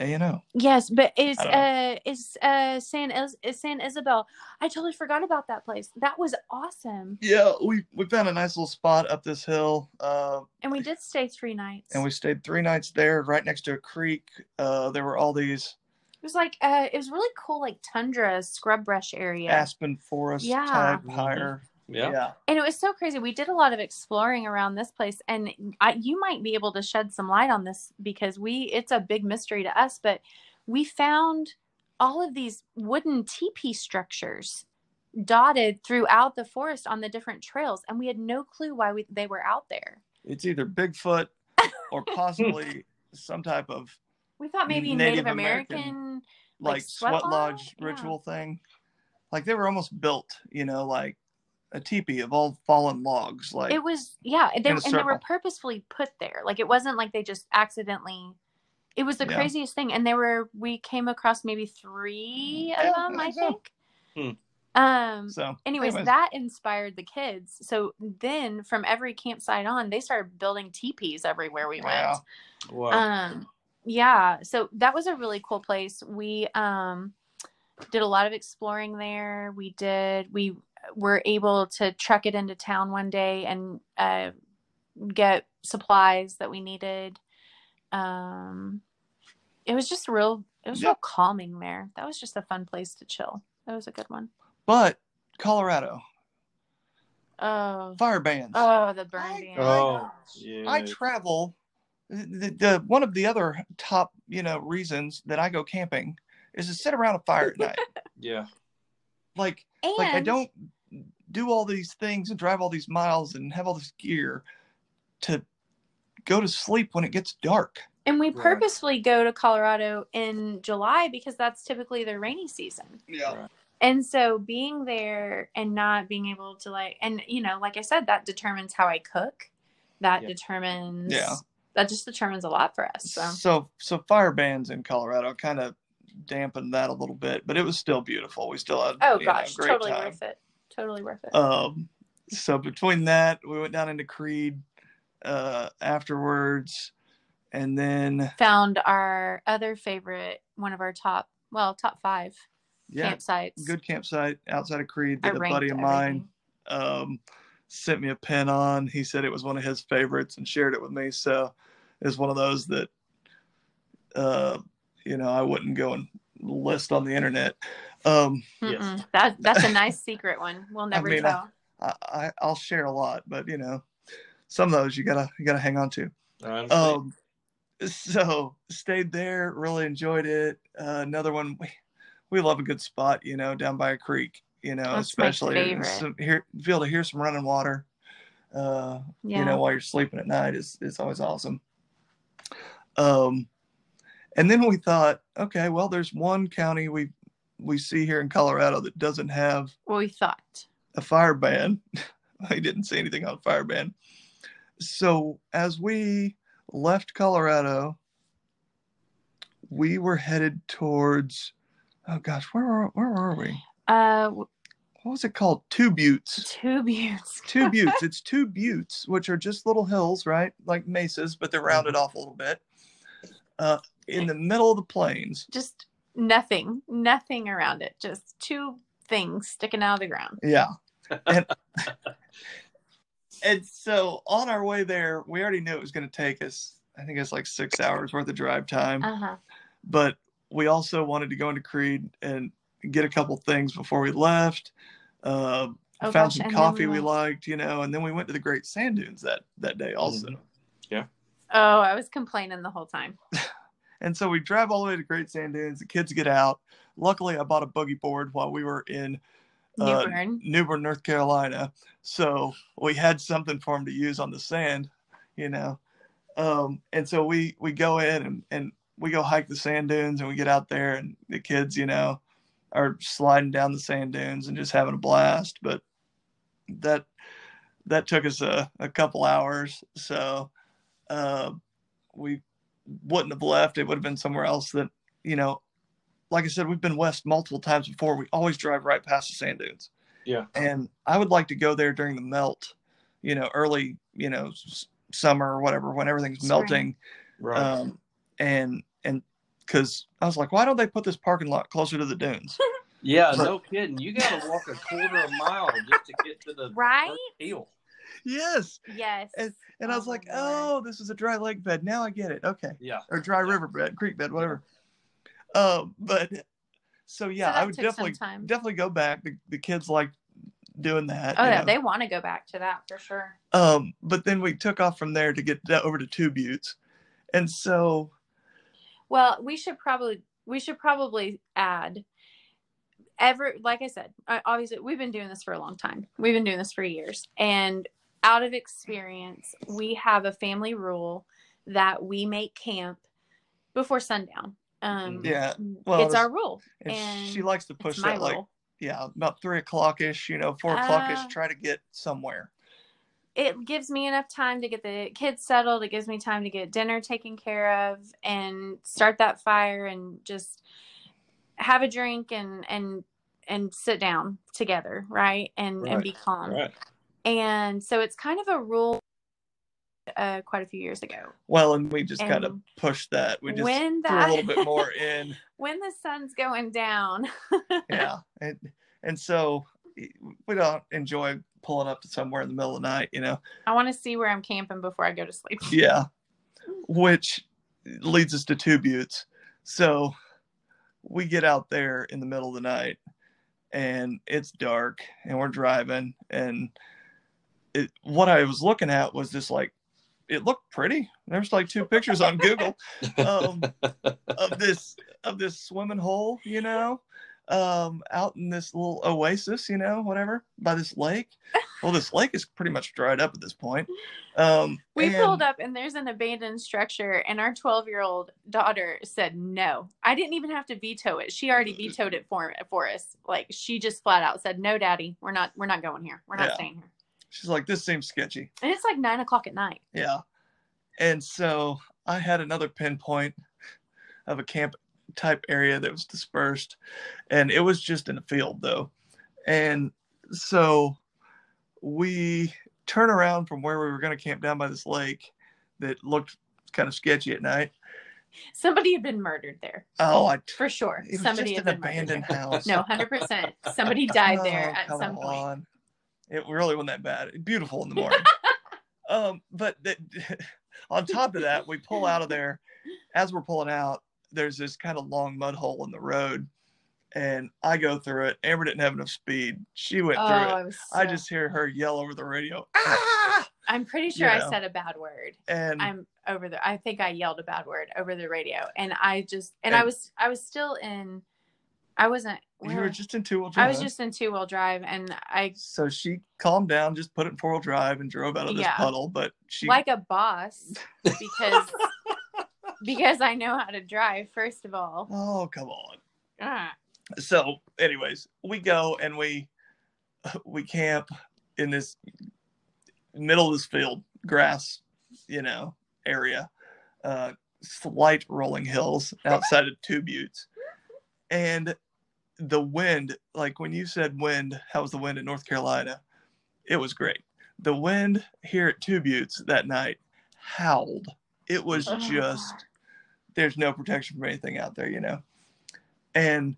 A N O. Yes, but it's uh is uh San is, San Isabel? I totally forgot about that place. That was awesome, Yeah, we we found a nice little spot up this hill. Uh, and we did stay three nights. and we stayed three nights there, right next to a creek. Uh, there were all these it was like uh it was really cool, like tundra scrub brush area, aspen forest Yeah. type higher. Yeah. and it was so crazy. We did a lot of exploring around this place, and I, you might be able to shed some light on this because we it's a big mystery to us, but we found all of these wooden teepee structures dotted throughout the forest on the different trails, and we had no clue why we, they were out there. It's either Bigfoot or possibly some type of We thought maybe Native Native, American, American. like, Like sweat, sweat lodge lodge? Yeah. ritual thing. Like they were almost built, you know, like a teepee of all fallen logs. Like It was yeah, they, in a and they were purposefully put there. Like it wasn't like they just accidentally. It was the Yeah. craziest thing, and they were. We came across maybe three of Yeah, them, I I think so. think. Um. so. Anyways, anyways, that inspired the kids. So then, from every campsite on, they started building teepees everywhere we went. Wow. Wow. um yeah so that was a really cool place we um did a lot of exploring there we did we were able to truck it into town one day and uh get supplies that we needed um it was just real it was Yeah. real calming there that was just a fun place to chill that was a good one. but Colorado Oh, fire bands. oh the burn I- ban. oh, yeah. I travel. The, the one of the other top you know reasons that I go camping is to sit around a fire at night. yeah. Like and like I don't do all these things and drive all these miles and have all this gear to go to sleep when it gets dark. And we Right. purposefully go to Colorado in July because that's typically the rainy season. Yeah. Right. And so being there and not being able to like and you know, like I said, that determines how I cook. That Yeah. determines Yeah. that just determines a lot for us. So So so fire bans in Colorado kind of dampened that a little bit, but it was still beautiful. We still had Oh you know, gosh, great totally time. worth it. Totally worth it. Um, so between that, we went down into Creede. uh, afterwards, and then Found our other favorite, one of our top, well, top five yeah, campsites. good campsite outside of Creede that a buddy of mine um, sent me a pin on. He said it was one of his favorites and shared it with me. So it's one of those that, uh, you know, I wouldn't go and list on the internet. Um, Yes. That that's a nice secret one. We'll never mean, tell. I, I, I'll share a lot, but you know, some of those you gotta you gotta hang on to. I. Um, so stayed there, really enjoyed it. Uh, another one, we, we love a good spot, you know, down by a creek, you know, That's especially favorite. some, hear, be able to hear some running water, uh, yeah. you know, while you're sleeping at night is, is always awesome. Um, and then we thought, okay, well, there's one county we, we see here in Colorado that doesn't have what we thought. a fire ban. I didn't see anything on fire ban. So as we left Colorado, we were headed towards oh gosh, where were where were we? Uh, What was it called? Two Buttes. two buttes. Two Buttes. It's two Buttes, which are just little hills, right? Like mesas, but they're rounded off a little bit. Uh, in the middle of the plains. Just nothing, nothing around it. Just two things sticking out of the ground. Yeah. And, and so on our way there, we already knew it was going to take us, I think it's like six hours worth of drive time. Uh huh. But we also wanted to go into Creede and get a couple things before we left. Uh, Oh, found gosh, some and coffee we we liked, you know, and then we went to the Great Sand Dunes that, that day also. Mhm. Oh, I was complaining the whole time. And so we drive all the way to Great Sand Dunes. The kids get out. Luckily, I bought a boogie board while we were in uh, New Bern. Newbern, North Carolina. So we had something for them to use on the sand, you know. Um, and so we we go in and, and we go hike the sand dunes and we get out there and the kids, you know, are sliding down the sand dunes and just having a blast. But that that took us a, a couple hours. So uh, we wouldn't have left. It would have been somewhere else that, you know, like I said, we've been west multiple times before. We always drive right past the sand dunes. Yeah. And I would like to go there during the melt, you know, early, you know, s- summer or whatever, when everything's Spring. melting. Right. Um, and, and, because I was like, why don't they put this parking lot closer to the dunes? yeah, no kidding. You got to walk a quarter of a mile just to get to the Right? first hill. yes. Yes. And, and I Oh was like, Lord. oh, this is a dry lake bed. Now I get it. Okay. Yeah. or dry river bed, creek bed, whatever. Um, but so yeah, So I would definitely time. definitely go back. The, the kids like doing that. oh yeah, know. they want to go back to that for sure. Um, but then we took off from there to get over to Two Buttes, and so Well, we should probably we should probably add ever like I said, obviously we've been doing this for a long time. We've been doing this for years and out of experience, we have a family rule that we make camp before sundown. Um Yeah, well, it's our rule. and, and she likes to push that like rule. yeah about three o'clock ish, you know, four o'clock ish. Uh, Try to get somewhere. it gives me enough time to get the kids settled. It gives me time to get dinner taken care of and start that fire and just have a drink and and and sit down together, right? And and be calm. Right. And so it's kind of a rule uh quite a few years ago. Well, and we just kind of pushed that. We just when threw a little bit more in. when the sun's going down. yeah and and so we don't enjoy pulling up to somewhere in the middle of the night you know I want to see where I'm camping before I go to sleep. yeah which leads us to two buttes so we get out there in the middle of the night and it's dark and we're driving and it what i was looking at was this like it looked pretty there's like two pictures on google um, of this of this swimming hole, you know, um, out in this little oasis, you know, whatever, by this lake. Well, this lake is pretty much dried up at this point. Um, We and- pulled up and there's an abandoned structure, and our 12 year old daughter said no. I didn't even have to veto it. She already vetoed it for for us. Like she just flat out said, "No, Daddy, we're not we're not going here. We're not Yeah. staying here." She's like, this seems sketchy. And it's like nine o'clock at night. Yeah. And so I had another pinpoint of a camp type area that was dispersed, and it was just in a field though. And so we turn around from where we were going to camp down by this lake that looked kind of sketchy at night. Somebody had been murdered there Oh, I for sure. Somebody had an been murdered abandoned house. No, hundred percent. Somebody died there Oh, at some point. It really wasn't that bad. Beautiful in the morning. um, but that, on top of that, we pull out of there. As we're pulling out, there's this kind of long mud hole in the road, and I go through it. Amber didn't have enough speed. She went Oh, through it. I. I just hear her yell over the radio, ah! I'm pretty sure you I said a bad word. And I'm over the. I think I yelled a bad word over the radio, and I just and, I was I was still in. I wasn't. you were just in two wheel I drive. was just in two wheel drive, and I So she calmed down, just put it in four wheel drive, and drove out of this Yeah. puddle. But she, like a boss because because I know how to drive. First of all, oh come on. Ah, so anyways we go and we we camp in this middle of this field grass you know area uh slight rolling hills outside of two buttes and the wind like when you said wind how was the wind in north carolina? It was great. The wind here at two buttes that night howled. It was Oh, just there's no protection from anything out there you know? And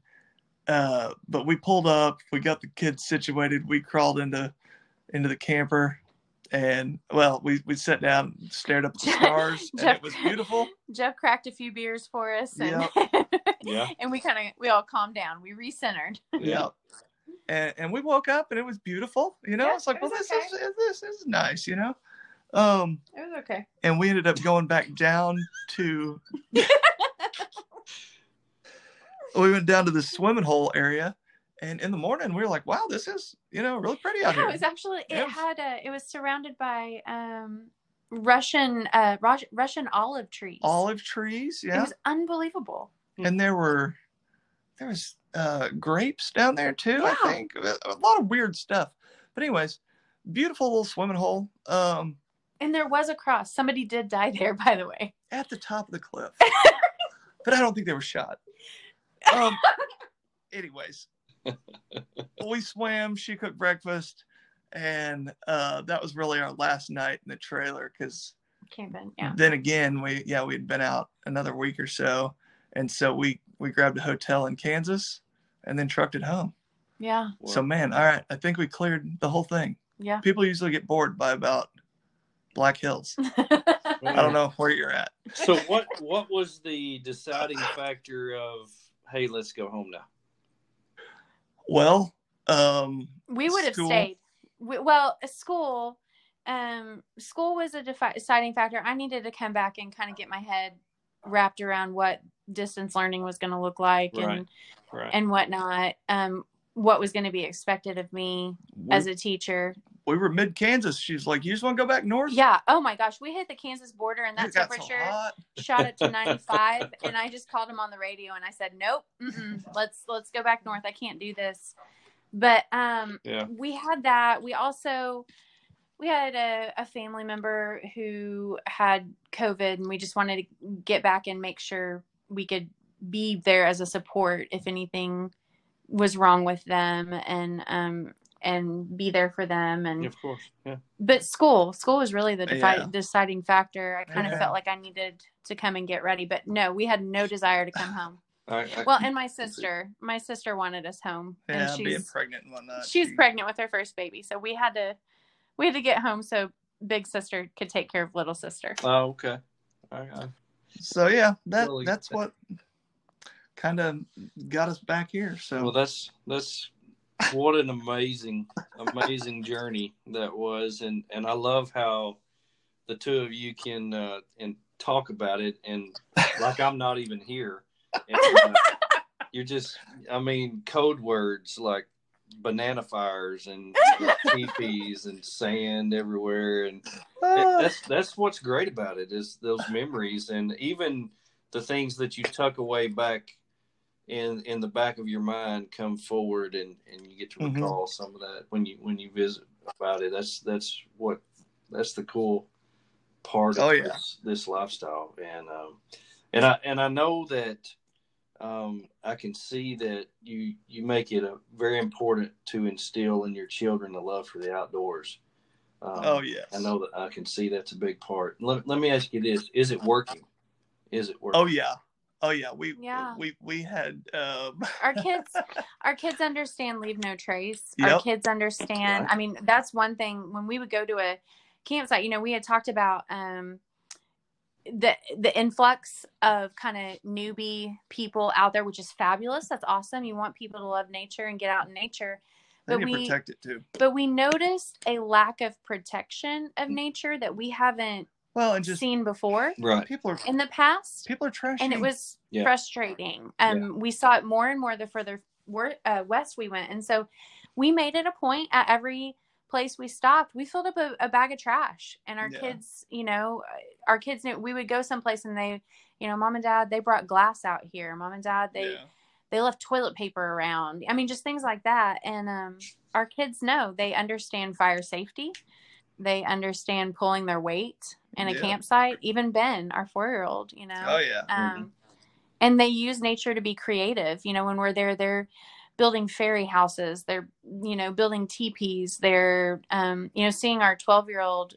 uh but we pulled up we got the kids situated we crawled into into the camper and well we we sat down stared up at the stars and it was beautiful Jeff cracked a few beers for us, and Yeah. and we kind of we all calmed down. We recentered. yeah and, and we woke up and it was beautiful you know Yeah, it's like it well was this is this is nice you know um It was okay. and we ended up going back down to we went down to the swimming hole area and in the morning we were like wow this is you know really pretty out Yeah, here it was actually it was- had a it was surrounded by um Russian uh Russian olive trees. olive trees yeah. It was unbelievable. and there were there was uh grapes down there too Yeah. i think a a lot of weird stuff but anyways beautiful little swimming hole um And there was a cross. Somebody did die there, by the way. at the top of the cliff but i don't think they were shot um anyways we swam she cooked breakfast and uh that was really our last night in the trailer because Camping. Yeah. then again we yeah we'd been out another week or so and so we we grabbed a hotel in kansas and then trucked it home Yeah. so man all right i think we cleared the whole thing Yeah. people usually get bored by about black hills i don't know where you're at So what what was the deciding factor of hey, let's go home now? Well um we would have School. stayed. We, well, school, um, school was a defi- deciding factor. I needed to come back and kind of get my head wrapped around what distance learning was going to look like Right. and Right. and whatnot. Um, what was going to be expected of me we, as a teacher. We were mid kansas she's like you just want to go back north Yeah. Oh my gosh, we hit the Kansas border and that It got so temperature shot it to 95 and I just called him on the radio and I said, "Nope. Let's let's go back north. I can't do this." But um Yeah. we had that. We also we had a, a family member who had COVID and we just wanted to get back and make sure we could be there as a support if anything was wrong with them and um and be there for them and Of course. Yeah. but school school was really the defi- Yeah. deciding factor i kind of Yeah. felt like i needed to come and get ready but no we had no desire to come home I, I, well and my sister my sister wanted us home yeah and being she's pregnant and whatnot she's she- pregnant with her first baby so we had to we had to get home so big sister could take care of little sister oh, okay. I, I, so yeah that Really- that's what kind of got us back here so well, that's that's what an amazing, amazing journey that was, and and I love how the two of you can uh, and talk about it, and like I'm not even here. And, uh, you're just, I mean, code words like banana fires and teepees and sand everywhere, and Ah, that's that's what's great about it is those memories and even the things that you tuck away back in in the back of your mind come forward and and you get to Mhm. recall some of that when you when you visit about it that's that's what that's the cool part of Oh, yeah. this, this lifestyle and um and i and i know that um i can see that you you make it a very important to instill in your children the love for the outdoors Um, Oh yes. I know that I can see that's a big part. Let, let me ask you this: Is it working? Is it working? Oh yeah. Oh yeah. We Yeah. we we had um our kids our kids understand leave no trace our kids understand i mean that's one thing when we would go to a campsite you know we had talked about um the the influx of kind of newbie people out there which is fabulous that's awesome you want people to love nature and get out in nature but we protect it too. but we noticed a lack of protection of nature that we haven't Well, and just seen before Right. people are in the past people are trashing. and it was Yeah. frustrating. Um, we saw it more and more the further wor- uh, west we went, and so we made it a point at every place we stopped. We filled up a, a bag of trash, and our Yeah. kids, you know, uh, our kids knew we would go someplace and they, you know, mom and dad they brought glass out here. Mom and dad they yeah. they left toilet paper around. I mean, just things like that. And um, our kids know they understand fire safety. They understand pulling their weight in a Yeah. campsite. Even Ben, our four year old, you know. Oh yeah. Um, and they use nature to be creative. You know, when we're there, they're building fairy houses. They're, you know, building teepees. They're, um, you know, seeing our 12 year old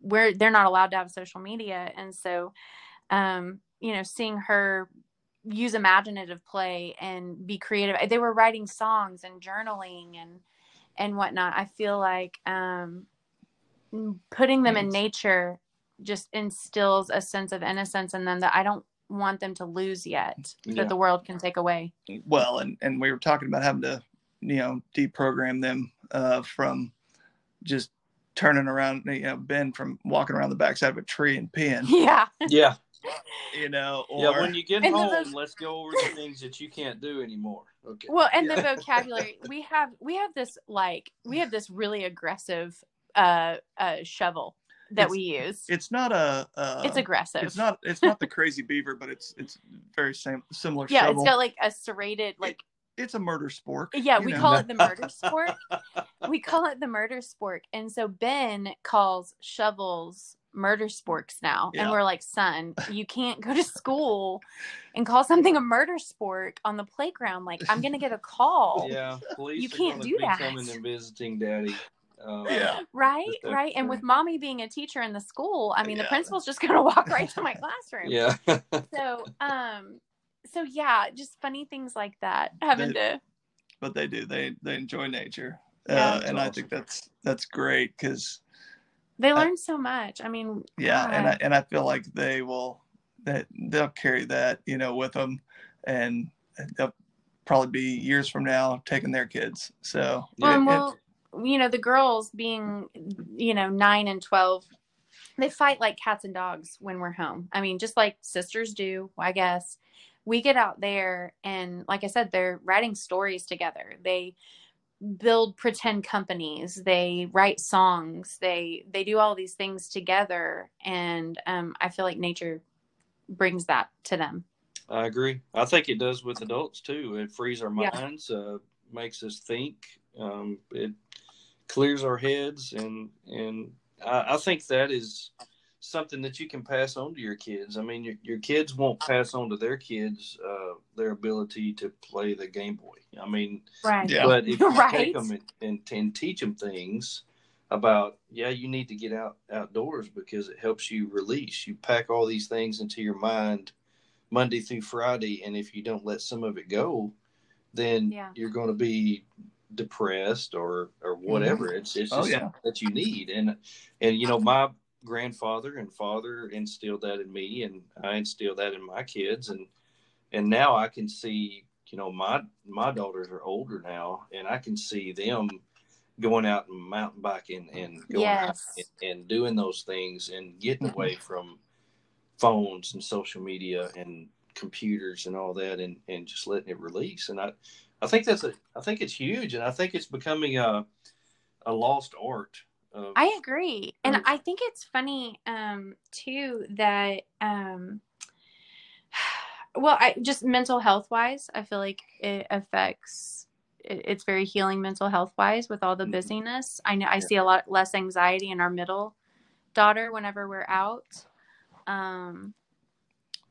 where they're not allowed to have social media. And so, um, you know, seeing her use imaginative play and be creative. They were writing songs and journaling and, and whatnot. I feel like, um, putting them in nature just instills a sense of innocence in them that I don't want them to lose yet Yeah. that the world can take away. Well, and and we were talking about having to, you know, deprogram them uh, from just turning around. You know, Ben from walking around the backside of a tree and peeing. Yeah. Yeah. You know, or yeah. When you get home, voc- let's go over the things that you can't do anymore. Okay. Well, and the vocabulary we have we have this like we have this really aggressive uh uh shovel that It's- we use. it's not a. Uh, it's aggressive. It's not. It's not the Krazy Beaver, but it's it's very same similar. yeah, shovel. it's got like a serrated like it's a murder spork. yeah, we know. call it the murder sport. we call it the murder spork. And so Ben calls shovels murder sporks now. And we're like, son, you can't go to school and call something a murder spork on the playground. Like, I'm going to get a call. Yeah. Police You can't do that. coming and visiting daddy. Um, Yeah. Right, Just right. And with mommy being a teacher in the school, I mean, the principal's just going to walk right to my classroom. Yeah. So, um, so yeah, just funny things like that. Having to, but they do. They they enjoy nature, Yeah. uh, That's and I think that's that's great because they learn so much. I mean, yeah, and I and I feel like they will that they'll carry that you know with them, and they'll probably be years from now taking their kids. So Well, it- and it- well, you know, the girls being, you know, nine and 12, they fight like cats and dogs when we're home. I mean, just like sisters do, I guess. We get out there and, like I said, they're writing stories together. They build pretend companies. They write songs. They they do all these things together, and um, I feel like nature brings that to them. I agree. I think it does with adults too. It frees our Yeah. minds, uh, makes us think. Um, it clears our heads, and and I, I think that is something that you can pass on to your kids. I mean, your, your kids won't pass on to their kids uh, their ability to play the Game Boy. I mean, Right. Yeah. but if you Right. take them and, and, and teach them things about, yeah, you need to get out outdoors because it helps you release. You pack all these things into your mind Monday through Friday, and if you don't let some of it go, then Yeah. you're going to be depressed or or mm-hmm. whatever. It's it's Oh, just yeah. something that you need, and and you know my grandfather and father instilled that in me, and I instilled that in my kids, and and now I can see, you know, my my daughters are older now, and I can see them going out and mountain biking and going out and, and doing those things and getting mm-hmm. away from phones and social media and computers and all that and, and just letting it release. And I, I think that's a, I think it's huge. And I think it's becoming a, a lost art. Of, I agree. And I think it's funny um too that um well, I just mental health wise, I feel like it affects it, it's very healing mental health wise with all the Mhm. busyness. I know I see a lot less anxiety in our middle daughter whenever we're out. Um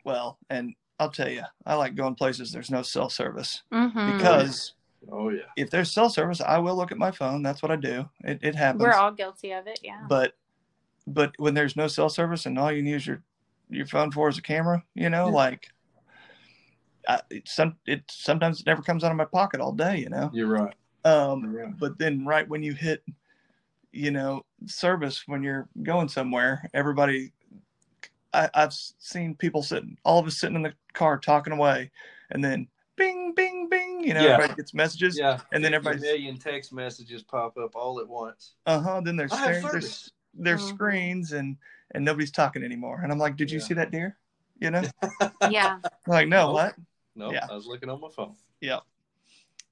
well, and I'll tell you, I like going places there's no cell service mhm. because Oh yeah. If there's cell service, I will look at my phone. That's what I do. It, it happens. We're all guilty of it. Yeah. but but when there's no cell service and all you use your your phone for is a camera, you know, Yeah. like I, it, some it sometimes it never comes out of my pocket all day, you know. You're right. Um, You're right. but then right when you hit, you know, service when you're going somewhere, everybody, I, I've seen people sitting, all of us sitting in the car talking away, and then bing, bing, bing, you know, Yeah. everybody gets messages, Yeah. and then A everybody's, million text messages pop up all at once. uh huh, then they're I their, service. their Mhm. screens, and and nobody's talking anymore, and I'm like, did you Yeah. see that deer? You know, yeah. I'm like no, Nope. what? No, Yeah. I was looking on my phone.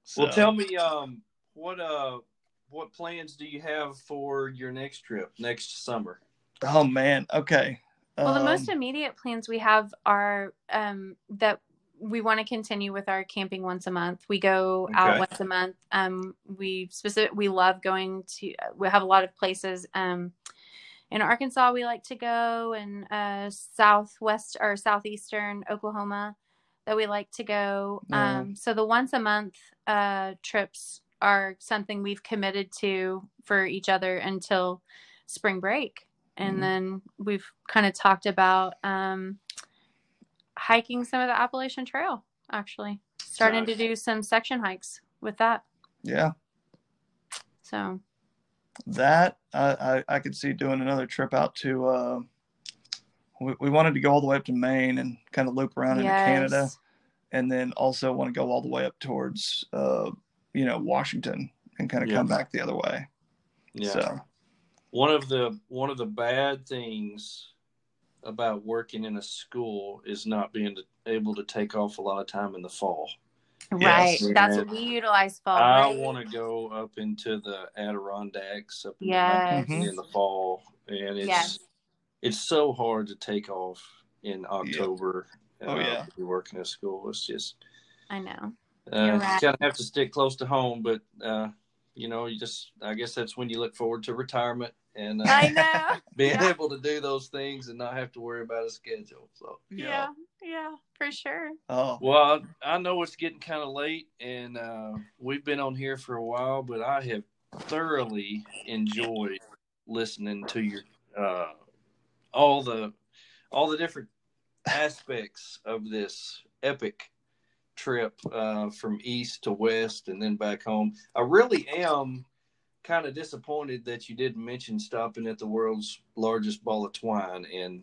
So, Well, tell me, um, what uh, what plans do you have for your next trip next summer? Oh man, okay. Well, the most Um, immediate plans we have are um, that we want to continue with our camping once a month. We go out once a month. Um, we specific we love going to. We have a lot of places. Um, in Arkansas, we like to go, and uh, southwest or southeastern Oklahoma, that we like to go. Um, so the once a month uh, trips are something we've committed to for each other until spring break and Mhm. then we've kind of talked about um, hiking some of the Appalachian Trail. Actually, starting to do some section hikes with that. yeah, So that I, I I could see doing another trip out to. Uh, we, we wanted to go all the way up to Maine and kind of loop around into Canada, and then also want to go all the way up towards, uh, you know, Washington and kind of Yeah. come back the other way. Yeah. So One of the one of the bad things about working in a school is not being able to take off a lot of time in the fall. right. Yes. That's what we utilize fall. I right? want to go up into the Adirondacks up in, Yes. the, in the fall, and it's Yes. it's so hard to take off in October. Oh, yeah. to be working at school. It's just I know. uh, You're you right. kind of have to stick close to home, but uh, you know, you just I guess that's when you look forward to retirement and uh, I know. being Yeah. able to do those things and not have to worry about a schedule. So, yeah. Yeah. For sure. Oh, well, I, I know it's getting kind of late, and uh, we've been on here for a while, but I have thoroughly enjoyed listening to your uh, all the all the different aspects of this epic trip uh, from east to west and then back home. I really am kind of disappointed that you didn't mention stopping at the world's largest ball of twine in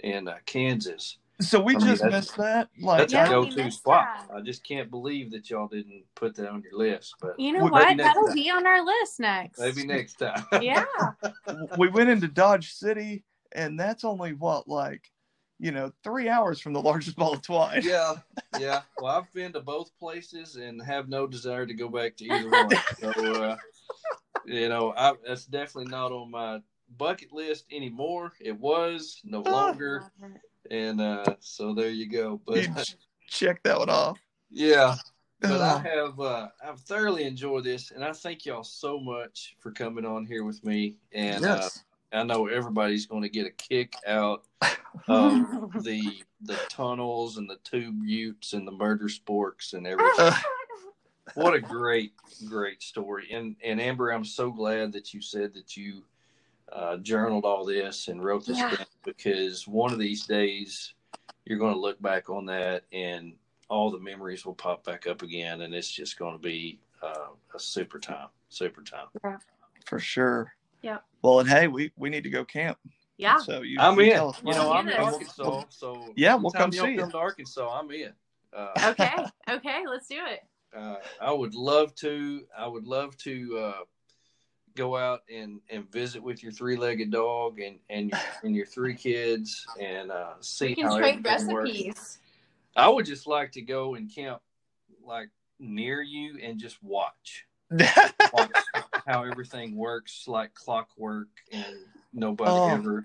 in uh, Kansas. so we I just that's- missed that. Like, That's Yeah, a go-to spot. that. I just can't believe that y'all didn't put that on your list, but You know Maybe what? That'll time. be on our list next. maybe next time. Yeah. we went into Dodge City, and that's only what like, you know, three hours from the largest ball of twine. yeah, yeah. Well, I've been to both places and have no desire to go back to either one. So, uh, you know, I, that's definitely not on my bucket list anymore. It was no longer, and uh, so there you go. But You check that one off. yeah, but I Oh, have uh, I've thoroughly enjoyed this, and I thank y'all so much for coming on here with me. And uh, yes. I know everybody's going to get a kick out of the the tunnels and the Two Buttes and the murder sporks and everything. What a great great story and and amber i'm so glad that you said that you uh, journaled all this and wrote this Yeah. down because one of these days you're going to look back on that and all the memories will pop back up again and it's just going to be uh, a super time super time for sure. Yeah. Well, and hey, we we need to go camp. yeah. So you, i'm you in tell us you know i'm in arkansas so Yeah, we'll come see you. come to arkansas i'm in uh, Okay. Okay. Let's do it. uh, I would love to. I would love to uh, go out and, and visit with your three legged dog and and your, and your three kids and uh, see We can how trade everything works. recipes. I would just like to go and camp like near you and just watch watch how everything works like clockwork and nobody Oh. ever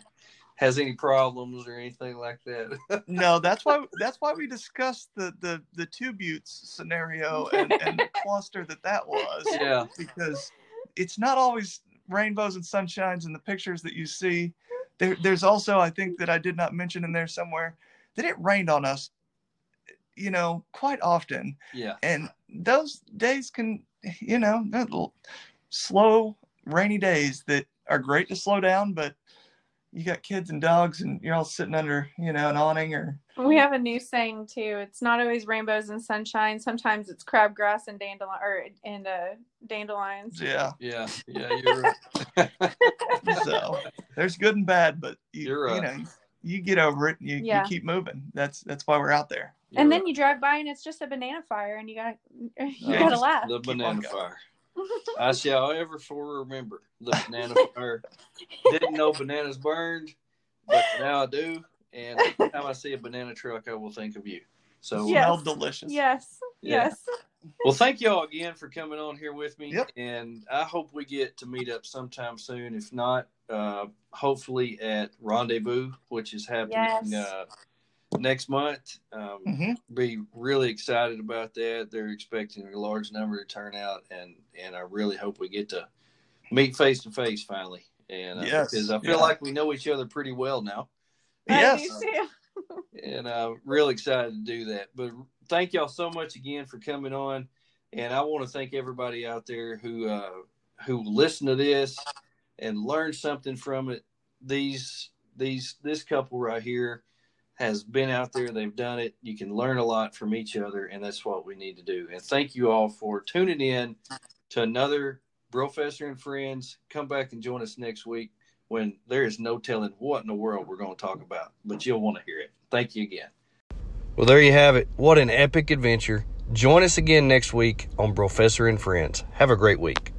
has any problems or anything like that. no, that's why that's why we discussed the the the two buttes scenario and, and the cluster that that was yeah. because it's not always rainbows and sunshines in the pictures that you see. There, there's also I think that I did not mention in there somewhere that it rained on us you know, quite often. Yeah. And those days can, you know, slow, rainy days that are great to slow down, but you got kids and dogs and you're all sitting under, you know, an awning or We have a new saying too. It's not always rainbows and sunshine. Sometimes it's crabgrass and dandelion or and uh, dandelions. yeah. Yeah. Yeah. You're right. So there's good and bad, but you, You're you know, you get over it and you, Yeah. you keep moving. That's that's why we're out there. You're And then right. you drive by and it's just a banana fire, and you gotta you Yeah, gotta laugh. The banana fire. I shall ever for remember the banana fire. Didn't know bananas burned, but now I do. And every time I see a banana truck, I will think of you. So, Yeah. Smelled delicious. yes, Yeah. yes. well, thank y'all again for coming on here with me. Yep. And I hope we get to meet up sometime soon. If not, uh, hopefully at Rendezvous, which is happening Yes. uh, next month. Um, hmm be really excited about that. They're expecting a large number to turn out, and and I really hope we get to meet face to face finally. And uh, Yes, because I feel yeah. like we know each other pretty well now, Yes. I do too. and uh, real excited to do that. But thank y'all so much again for coming on, and I want to thank everybody out there who uh, who listened to this and learned something from it. These these this couple right here has been out there. They've done it. You can learn a lot from each other, and that's what we need to do. And thank you all for tuning in to another Professor and Friends. Come back and join us next week when there is no telling what in the world we're going to talk about, but you'll want to hear it. Thank you again. Well, there you have it. What an epic adventure. Join us again next week on Professor and Friends. Have a great week.